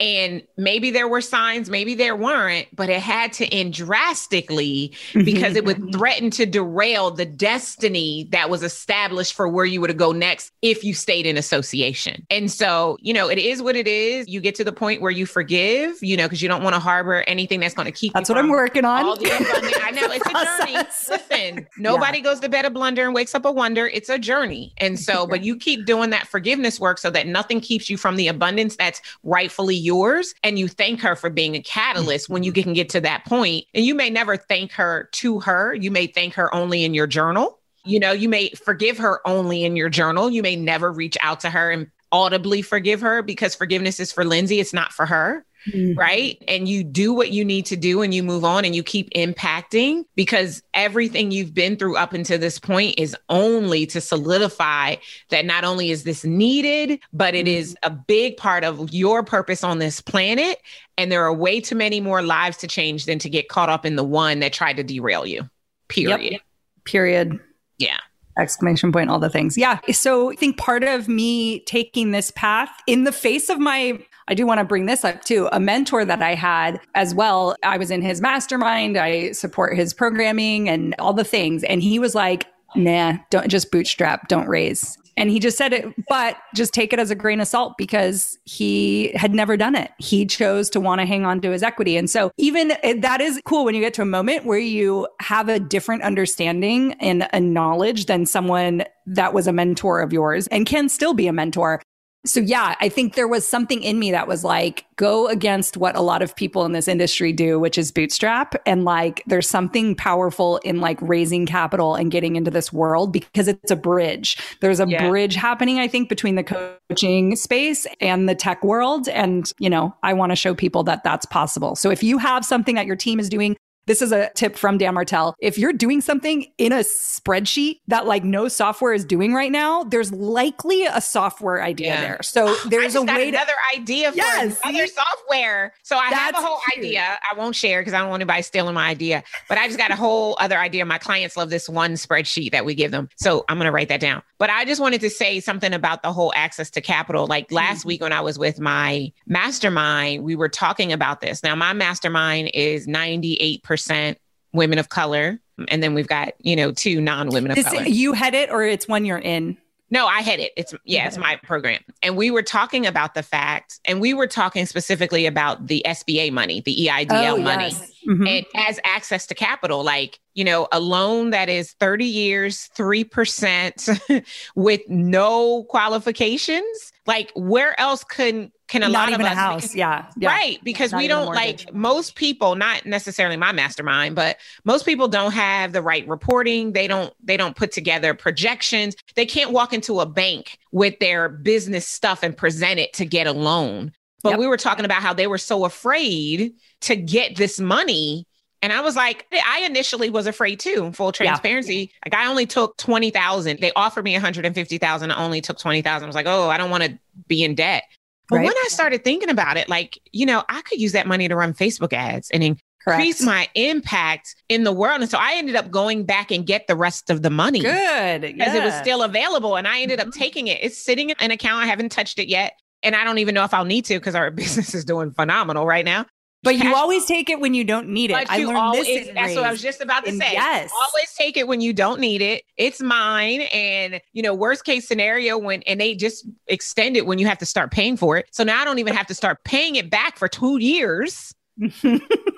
S2: And maybe there were signs, maybe there weren't, but it had to end drastically mm-hmm. because it would threaten to derail the destiny that was established for where you were to go next if you stayed in association. And so, you know, it is what it is. You get to the point where you forgive, you know, because you don't want to harbor anything that's going to keep
S1: That's what I'm working on.
S2: I know it's a journey. Listen, nobody yeah. goes to bed a blunder and wakes up a wonder. It's a journey. And so, but you keep doing that forgiveness work so that nothing keeps you from the abundance that's rightfully yours yours and you thank her for being a catalyst when you mm-hmm. can get to that point. And you may never thank her to her. You may thank her only in your journal. You know, you may forgive her only in your journal. You may never reach out to her and audibly forgive her because forgiveness is for Lindsay, it's not for her mm-hmm. right? And you do what you need to do and you move on and you keep impacting because everything you've been through up until this point is only to solidify that not only is this needed, but it is mm-hmm. a big part of your purpose on this planet. And there are way too many more lives to change than to get caught up in the one that tried to derail you. Period. Yep.
S1: Period.
S2: Yeah
S1: exclamation point all the things yeah so i think part of me taking this path in the face of my I do want to bring this up too. A mentor that I had as well, I was in his mastermind, I support his programming and all the things. And he was like, nah, don't just bootstrap, don't raise. And he just said it, but just take it as a grain of salt because he had never done it. He chose to want to hang on to his equity. And so, even eh, that is cool when you get to a moment where you have a different understanding and a knowledge than someone that was a mentor of yours and can still be a mentor. So yeah, I think there was something in me that was like, go against what a lot of people in this industry do, which is bootstrap. And like, there's something powerful in like raising capital and getting into this world because it's a bridge. There's a yeah. bridge happening, I think, between the coaching space and the tech world. And, you know, I want to show people that that's possible. So if you have something that your team is doing this is a tip from Dan Martell. If you're doing something in a spreadsheet that like no software is doing right now, there's likely a software idea yeah. there. So there's a way
S2: another to, idea for yes, another software. So I have a whole cute. idea. I won't share because I don't want anybody stealing my idea. But I just got a whole other idea. My clients love this one spreadsheet that we give them. So I'm gonna write that down. But I just wanted to say something about the whole access to capital. Like last mm-hmm. week when I was with my mastermind, we were talking about this. Now my mastermind is 98 percent women of color. And then we've got, you know, two non women of
S1: Is
S2: color.
S1: It, you head it or it's one you're in?
S2: No, I had it. It's yeah, it's my program. And we were talking about the fact, and we were talking specifically about the SBA money, the EIDL oh, money, yes. mm-hmm. and as access to capital, like, you know, a loan that is 30 years, 3% with no qualifications. Like, where else can can a
S1: not
S2: lot
S1: even
S2: of
S1: a house,
S2: because,
S1: yeah,
S2: yeah, right? Because not we don't like most people, not necessarily my mastermind, but most people don't have the right reporting. They don't they don't put together projections. They can't walk into a bank with their business stuff and present it to get a loan. But yep. we were talking about how they were so afraid to get this money and I was like, I initially was afraid too, full transparency. Yeah. Like I only took 20,000. They offered me 150,000. I only took 20,000. I was like, oh, I don't want to be in debt. But
S1: Right.
S2: when I started thinking about it, like, you know, I could use that money to run Facebook ads and increase
S1: Correct.
S2: my impact in the world. And so I ended up going back and get the rest of the money.
S1: Good.
S2: because it was still available and I ended up
S1: Mhm.
S2: taking it. It's sitting in an account. I haven't touched it yet. And I don't even know if I'll need to because our business is doing phenomenal right now.
S1: But you always take it when you don't need it. I learned
S2: always,
S1: this.
S2: that's what I was just about to
S1: And
S2: say.
S1: yes.
S2: Always take it when you don't need it. It's mine. And, you know, worst case scenario when, and they just extend it when you have to start paying for it. So now I don't even have to start paying it back for two years.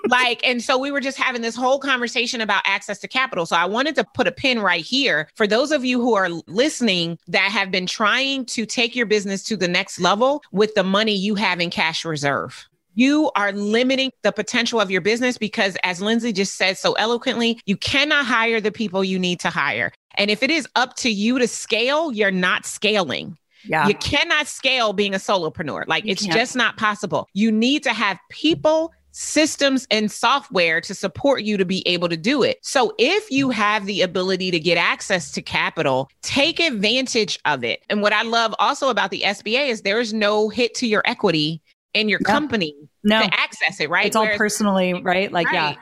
S2: like and so we were just having this whole conversation about access to capital so i wanted to put a pin right here for those of you who are listening that have been trying to take your business to the next level with the money you have in cash reserve you are limiting the potential of your business because as lindsay just said so eloquently you cannot hire the people you need to hire and if it is up to you to scale you're not scaling
S1: yeah.
S2: you cannot scale being a solopreneur. Like
S1: You
S2: it's
S1: can't.
S2: just not possible. You need to have people, systems, and software to support you to be able to do it. So if you have the ability to get access to capital, take advantage of it. And what I love also about the SBA is there is no hit to your equity in your
S1: Yeah.
S2: company
S1: no,
S2: to access it, right?
S1: it's all personally, right? Like, yeah.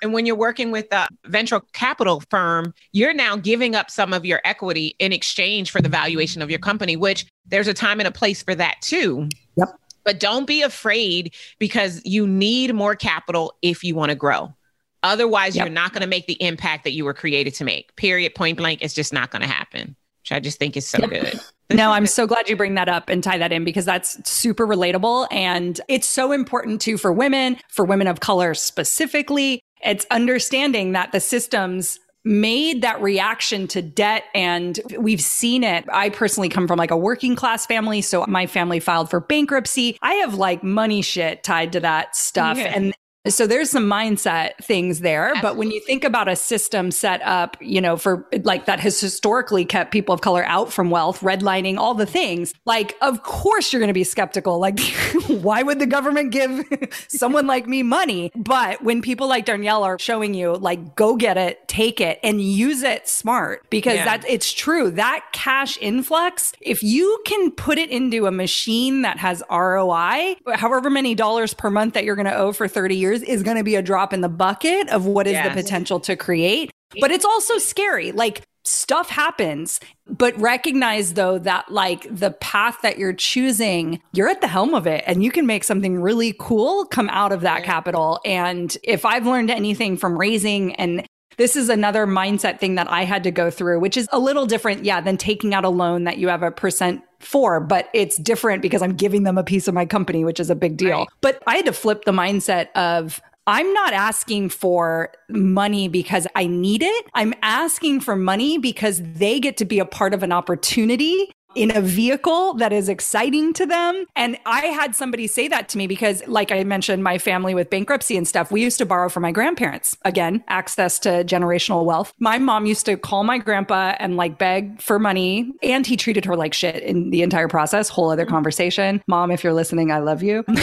S2: And when you're working with a venture capital firm, you're now giving up some of your equity in exchange for the valuation of your company, which there's a time and a place for that too.
S1: Yep.
S2: But don't be afraid because you need more capital if you want to grow. Otherwise,
S1: Yep.
S2: you're not going to make the impact that you were created to make. Period. Point blank. It's just not going to happen, which I just think is so
S1: Yep.
S2: good.
S1: No, I'm so glad you bring that up and tie that in because that's super relatable. And it's so important too for women, for women of color specifically. It's understanding that the systems made that reaction to debt and we've seen it. I personally come from like a working class family. So my family filed for bankruptcy. I have like money shit tied to that stuff.
S2: Yeah.
S1: And so there's some mindset things there. But when you think about a system set up, you know, for like that has historically kept people of color out from wealth, redlining, all the things, like, of course you're going to be skeptical. Like, why would the government give someone like me money? But when people like Darnyelle are showing you, like, go get it, take it, and use it smart because
S2: Yeah.
S1: that it's true. That cash influx, if you can put it into a machine that has ROI, however many dollars per month that you're going to owe for 30 years is going to be a drop in the bucket of what is
S2: Yes.
S1: the potential to create. But it's also scary. Like stuff happens, but recognize though that like the path that you're choosing, you're at the helm of it and you can make something really cool come out of that
S2: Yeah.
S1: capital. And if I've learned anything from raising and this is another mindset thing that I had to go through, which is a little different, yeah, than taking out a loan that you have a percent for, but it's different because I'm giving them a piece of my company, which is a big deal.
S2: Right.
S1: But I had to flip the mindset of I'm not asking for money because I need it. I'm asking for money because they get to be a part of an opportunity in a vehicle that is exciting to them. And I had somebody say that to me because, like I mentioned, my family with bankruptcy and stuff, we used to borrow from my grandparents. Again, access to generational wealth. My mom used to call my grandpa and like beg for money, and he treated her like shit in the entire process. Whole other conversation. Mom, if you're listening, I love you.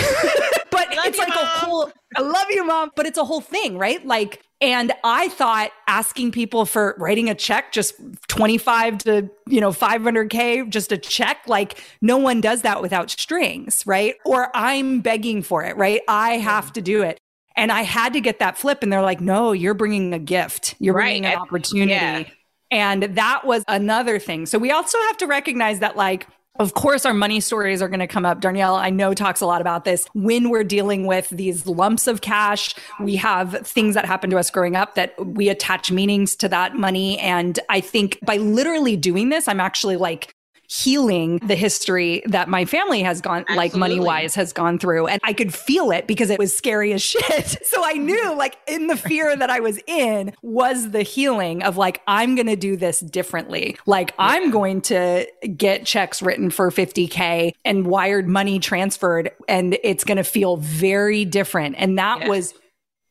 S2: Love
S1: it's
S2: you,
S1: like
S2: Mom.
S1: a whole I love you, mom. But it's a whole thing, right? Like, and I thought asking people for writing a check, just 25 to, you know, 500K, just a check, like no one does that without strings, right? Or I'm begging for it, right? I have to do it. And I had to get that flip. And they're like, no, you're bringing a gift. You're
S2: Right.
S1: bringing an opportunity.
S2: yeah.
S1: And that was another thing. So we also have to recognize that, like, of course, our money stories are going to come up. Darnyelle, I know, talks a lot about this. When we're dealing with these lumps of cash, we have things that happen to us growing up that we attach meanings to that money. And I think by literally doing this, I'm actually like healing the history that my family has gone, like money wise, has gone through. And I could feel it because it was scary as shit. So I knew, mm-hmm. like, in the fear that I was in was the healing of like, I'm going to do this differently. Like, I'm going to get checks written for 50K and wired money transferred, and it's going to feel very different. And that
S2: Yeah.
S1: was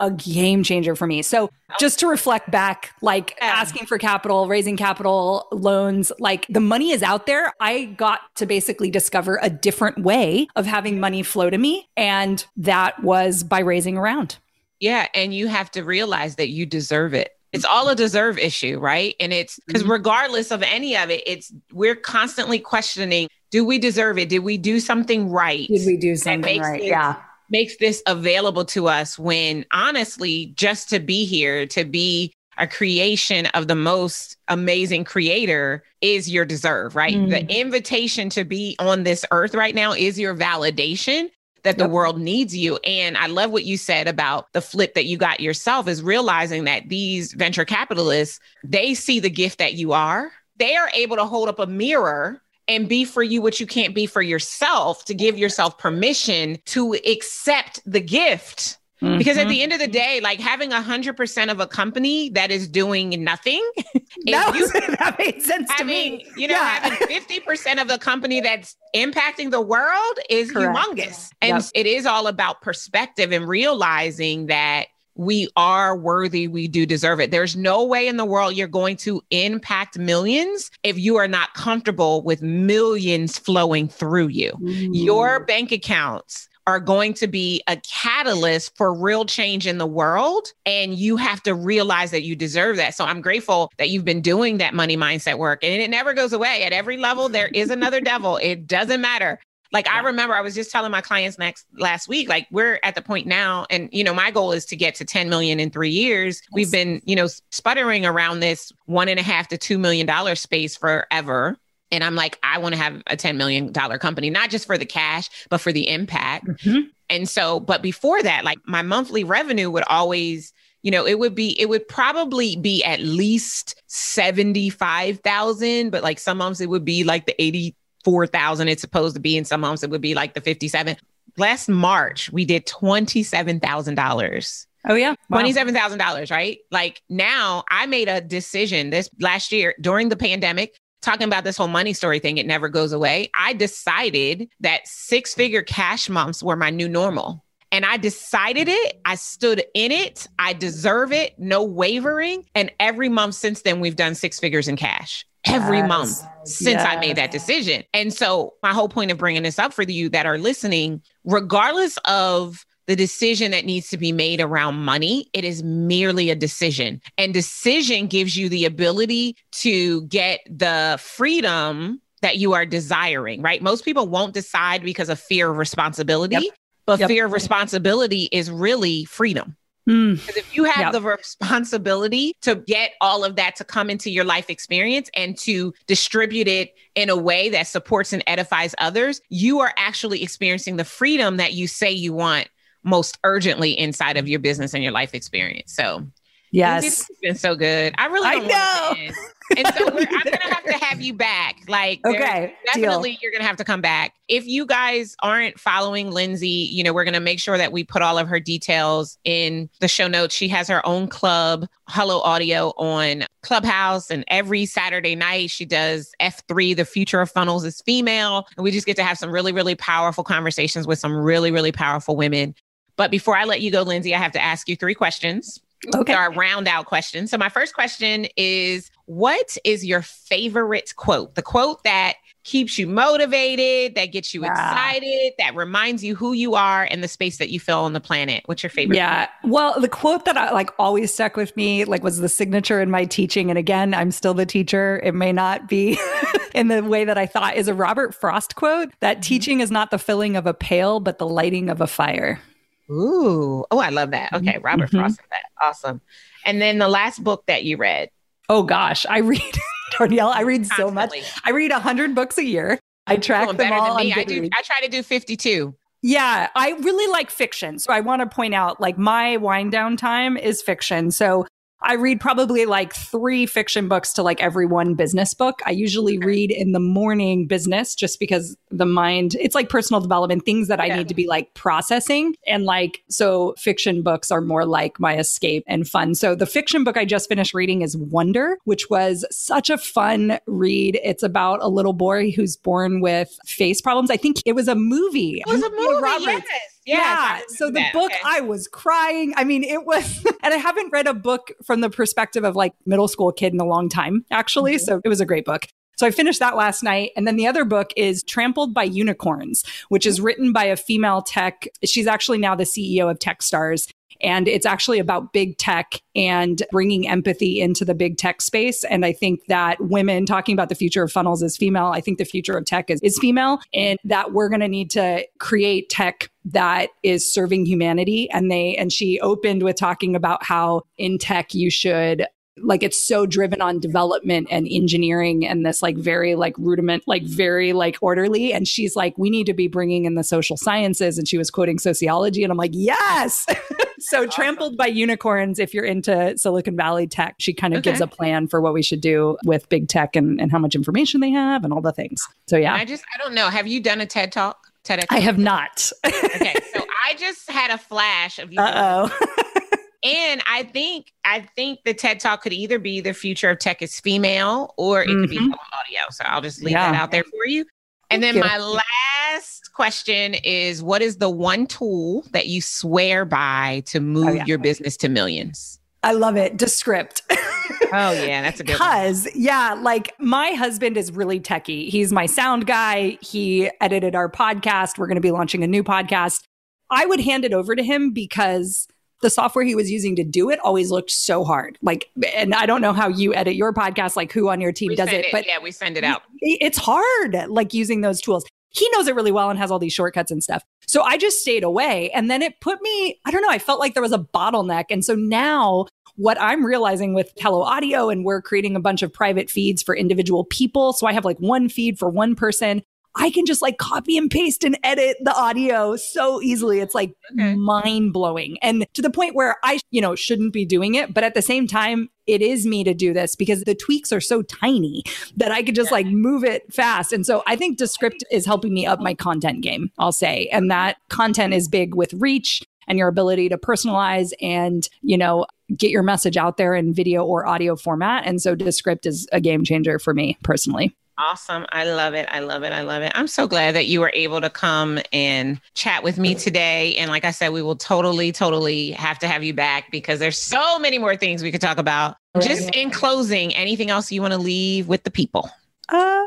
S1: a game changer for me. So just to reflect back, like asking for capital, raising capital, loans, like the money is out there. I got to basically discover a different way of having money flow to me. And that was by raising around.
S2: Yeah. And you have to realize that you deserve it. It's all a deserve issue, right? And it's because mm-hmm. regardless of any of it, it's we're constantly questioning do we deserve it? Did we do something right?
S1: Did we do something right? Yeah.
S2: Makes this available to us when honestly, just to be here, to be a creation of the most amazing creator is your deserve, right? Mm. The invitation to be on this earth right now is your validation that the yep. world needs you. And I love what you said about the flip that you got yourself is realizing that these venture capitalists, they see the gift that you are. They are able to hold up a mirror and be for you what you can't be for yourself to give yourself permission to accept the gift Mm-hmm. Because at the end of the day, like having a hundred percent of a company that is doing nothing,
S1: that, you, that made sense having, to me.
S2: You know, yeah. having fifty percent of the company that's impacting the world is Correct. humongous, and yep. it is all about perspective and realizing that we are worthy, we do deserve it. There's no way in the world you're going to impact millions if you are not comfortable with millions flowing through you. Mm. Your bank accounts are going to be a catalyst for real change in the world. And you have to realize that you deserve that. So I'm grateful that you've been doing that money mindset work and it never goes away. At every level, there is another devil. It doesn't matter. Like. I remember I was just telling my clients next last week, like we're at the point now, and you know, my goal is to get to 10 million in three years. We've been, you know, sputtering around this one and a half to two million dollar space forever. And I'm like, I want to have a $10 million company, not just for the cash, but for the impact. Mm-hmm. And so, but before that, like my monthly revenue would always, you know, it would be, it would probably be at least 75,000, but like some months it would be like the 84,000 it's supposed to be. in some months it would be like the 57. Last March, we did $27,000.
S1: Oh yeah.
S2: Wow. $27,000, right? Like now I made a decision this last year during the pandemic talking about this whole money story thing, it never goes away. I decided that six figure cash months were my new normal. And I decided it. I stood in it. I deserve it. No wavering. And every month since then, we've done six figures in cash every yes. month since yes. I made that decision. And so, my whole point of bringing this up for you that are listening, regardless of the decision that needs to be made around money. It is merely a decision. And decision gives you the ability to get the freedom that you are desiring, right? Most people won't decide because of fear of responsibility, yep. but yep. fear of responsibility is really freedom. Mm. Because if you have yep. the responsibility to get all of that to come into your life experience and to distribute it in a way that supports and edifies others, you are actually experiencing the freedom that you say you want most urgently inside of your business and your life experience. So,
S1: yes,
S2: it's been so good. I really
S1: I know.
S2: and so I'm gonna have to have you back. Like,
S1: okay,
S2: definitely
S1: deal.
S2: you're gonna have to come back. If you guys aren't following Lindsay, you know we're gonna make sure that we put all of her details in the show notes. She has her own club, Hello Audio, on Clubhouse, and every Saturday night she does F3. The future of funnels is female, and we just get to have some really, really powerful conversations with some really, really powerful women. But before I let you go, Lindsay, I have to ask you three questions.
S1: Okay.
S2: Our round out questions. So my first question is what is your favorite quote? The quote that keeps you motivated, that gets you yeah. excited, that reminds you who you are and the space that you fill on the planet. What's your favorite?
S1: Yeah.
S2: Quote?
S1: Well, the quote that I like always stuck with me, like was the signature in my teaching. And again, I'm still the teacher. It may not be in the way that I thought is a Robert Frost quote that mm-hmm. teaching is not the filling of a pail, but the lighting of a fire.
S2: Ooh. Oh, I love that. Okay. Mm-hmm. Robert mm-hmm. Frost. That. Awesome. And then the last book that you read.
S1: Oh gosh, I read Darnyelle, I read Constantly. so much. I read a hundred books a year. I track them all.
S2: I do. I try to do fifty-two.
S1: Yeah, I really like fiction. So I want to point out like my wind down time is fiction. So I read probably like three fiction books to like every one business book. I usually read in the morning business just because the mind, it's like personal development, things that I yeah. need to be like processing. And like, so fiction books are more like my escape and fun. So the fiction book I just finished reading is Wonder, which was such a fun read. It's about a little boy who's born with face problems. I think it was a movie.
S2: It was a movie. Roberts. Yes.
S1: Yeah. So the that. book, okay. I was crying. I mean, it was, and I haven't read a book from the perspective of like middle school kid in a long time, actually. Mm-hmm. So it was a great book. So I finished that last night. And then the other book is Trampled by Unicorns, which is written by a female tech. She's actually now the CEO of Techstars. And it's actually about big tech and bringing empathy into the big tech space. And I think that women talking about the future of funnels is female. I think the future of tech is, is female and that we're going to need to create tech that is serving humanity. And they, and she opened with talking about how in tech you should like it's so driven on development and engineering and this like very like rudiment like very like orderly and she's like we need to be bringing in the social sciences and she was quoting sociology and i'm like yes so trampled by unicorns if you're into silicon valley tech she kind of okay. gives a plan for what we should do with big tech and, and how much information they have and all the things so yeah
S2: i just i don't know have you done a ted talk TEDx?
S1: I have not.
S2: okay, so I just had a flash of you.
S1: Uh oh.
S2: And I think I think the TED Talk could either be the future of tech is female or it mm-hmm. could be mm-hmm. audio. So I'll just leave yeah. that out there for you. And Thank then you. my last question is what is the one tool that you swear by to move oh, yeah. your business to millions?
S1: I love it. Descript.
S2: oh yeah, that's a good
S1: Cuz yeah, like my husband is really techie. He's my sound guy. He edited our podcast. We're going to be launching a new podcast. I would hand it over to him because the software he was using to do it always looked so hard. Like, and I don't know how you edit your podcast, like who on your team
S2: we
S1: does it,
S2: it,
S1: but
S2: yeah, we send it out.
S1: It's hard, like using those tools. He knows it really well and has all these shortcuts and stuff. So I just stayed away. And then it put me, I don't know, I felt like there was a bottleneck. And so now what I'm realizing with Hello Audio, and we're creating a bunch of private feeds for individual people. So I have like one feed for one person. I can just like copy and paste and edit the audio so easily. It's like okay. mind blowing. And to the point where I, you know, shouldn't be doing it. But at the same time, it is me to do this because the tweaks are so tiny that I could just like move it fast. And so I think Descript is helping me up my content game, I'll say. And that content is big with reach and your ability to personalize and, you know, get your message out there in video or audio format. And so Descript is a game changer for me personally.
S2: Awesome. I love it. I love it. I love it. I'm so glad that you were able to come and chat with me today. And like I said, we will totally, totally have to have you back because there's so many more things we could talk about. Just in closing, anything else you want to leave with the people?
S1: Uh,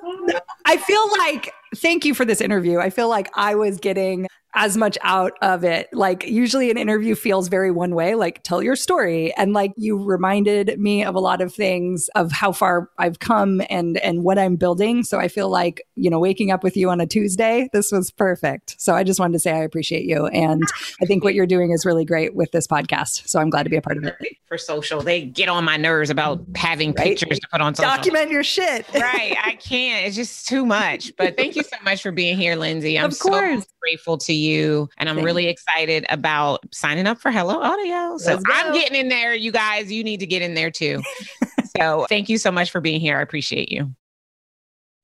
S1: I feel like, thank you for this interview. I feel like I was getting as much out of it. Like usually an interview feels very one way, like tell your story. And like you reminded me of a lot of things of how far I've come and and what I'm building. So I feel like, you know, waking up with you on a Tuesday, this was perfect. So I just wanted to say I appreciate you. And I think what you're doing is really great with this podcast. So I'm glad to be a part of it.
S2: For social. They get on my nerves about having right? pictures to put on social.
S1: Document your shit.
S2: right. I can't. It's just too much. But thank you so much for being here, Lindsay. I'm so grateful to you. And I'm Thanks. really excited about signing up for Hello Audio. So I'm getting in there. You guys, you need to get in there too. so thank you so much for being here. I appreciate you.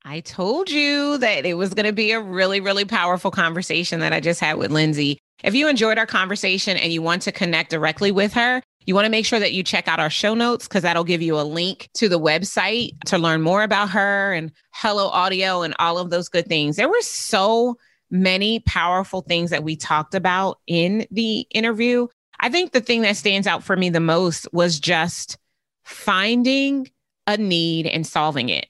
S2: I told you that it was going to be a really, really powerful conversation that I just had with Lindsay. If you enjoyed our conversation and you want to connect directly with her, you want to make sure that you check out our show notes because that'll give you a link to the website to learn more about her and Hello Audio and all of those good things. There were so many powerful things that we talked about in the interview. I think the thing that stands out for me the most was just finding a need and solving it.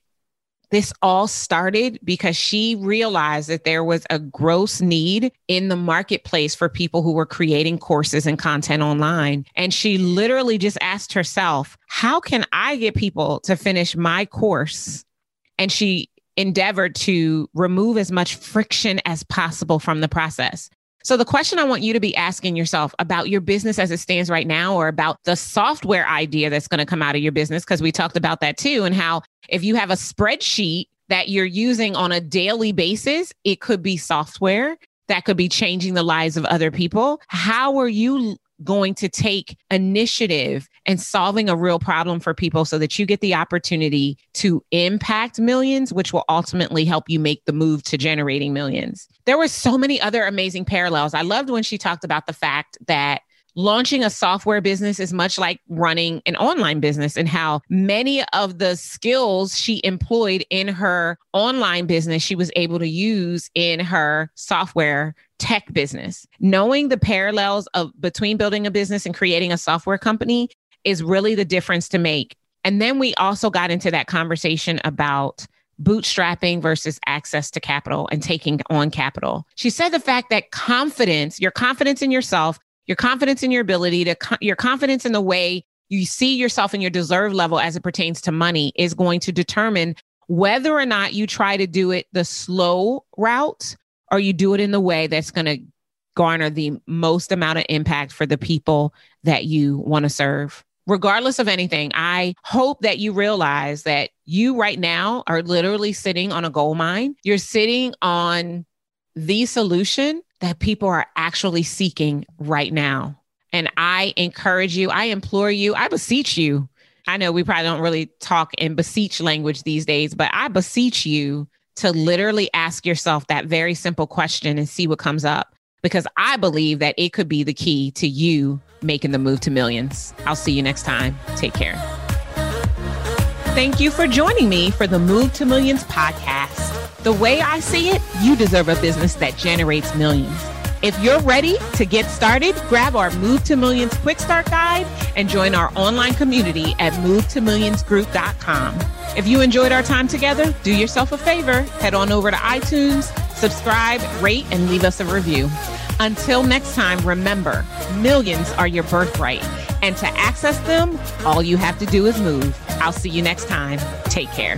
S2: This all started because she realized that there was a gross need in the marketplace for people who were creating courses and content online. And she literally just asked herself, How can I get people to finish my course? And she endeavored to remove as much friction as possible from the process. So, the question I want you to be asking yourself about your business as it stands right now, or about the software idea that's going to come out of your business, because we talked about that too, and how if you have a spreadsheet that you're using on a daily basis, it could be software that could be changing the lives of other people. How are you going to take initiative and solving a real problem for people so that you get the opportunity to impact millions, which will ultimately help you make the move to generating millions. There were so many other amazing parallels. I loved when she talked about the fact that launching a software business is much like running an online business and how many of the skills she employed in her online business she was able to use in her software tech business knowing the parallels of between building a business and creating a software company is really the difference to make and then we also got into that conversation about bootstrapping versus access to capital and taking on capital. She said the fact that confidence, your confidence in yourself, your confidence in your ability to, your confidence in the way you see yourself in your deserve level as it pertains to money is going to determine whether or not you try to do it the slow route or you do it in the way that's going to garner the most amount of impact for the people that you want to serve. Regardless of anything, I hope that you realize that you right now are literally sitting on a gold mine. You're sitting on the solution that people are actually seeking right now. And I encourage you, I implore you, I beseech you. I know we probably don't really talk in beseech language these days, but I beseech you to literally ask yourself that very simple question and see what comes up because I believe that it could be the key to you making the move to millions. I'll see you next time. Take care. Thank you for joining me for the Move to Millions podcast. The way I see it, you deserve a business that generates millions. If you're ready to get started, grab our Move to Millions Quick Start Guide and join our online community at movetomillionsgroup.com. If you enjoyed our time together, do yourself a favor, head on over to iTunes, subscribe, rate, and leave us a review. Until next time, remember millions are your birthright. And to access them, all you have to do is move. I'll see you next time. Take care.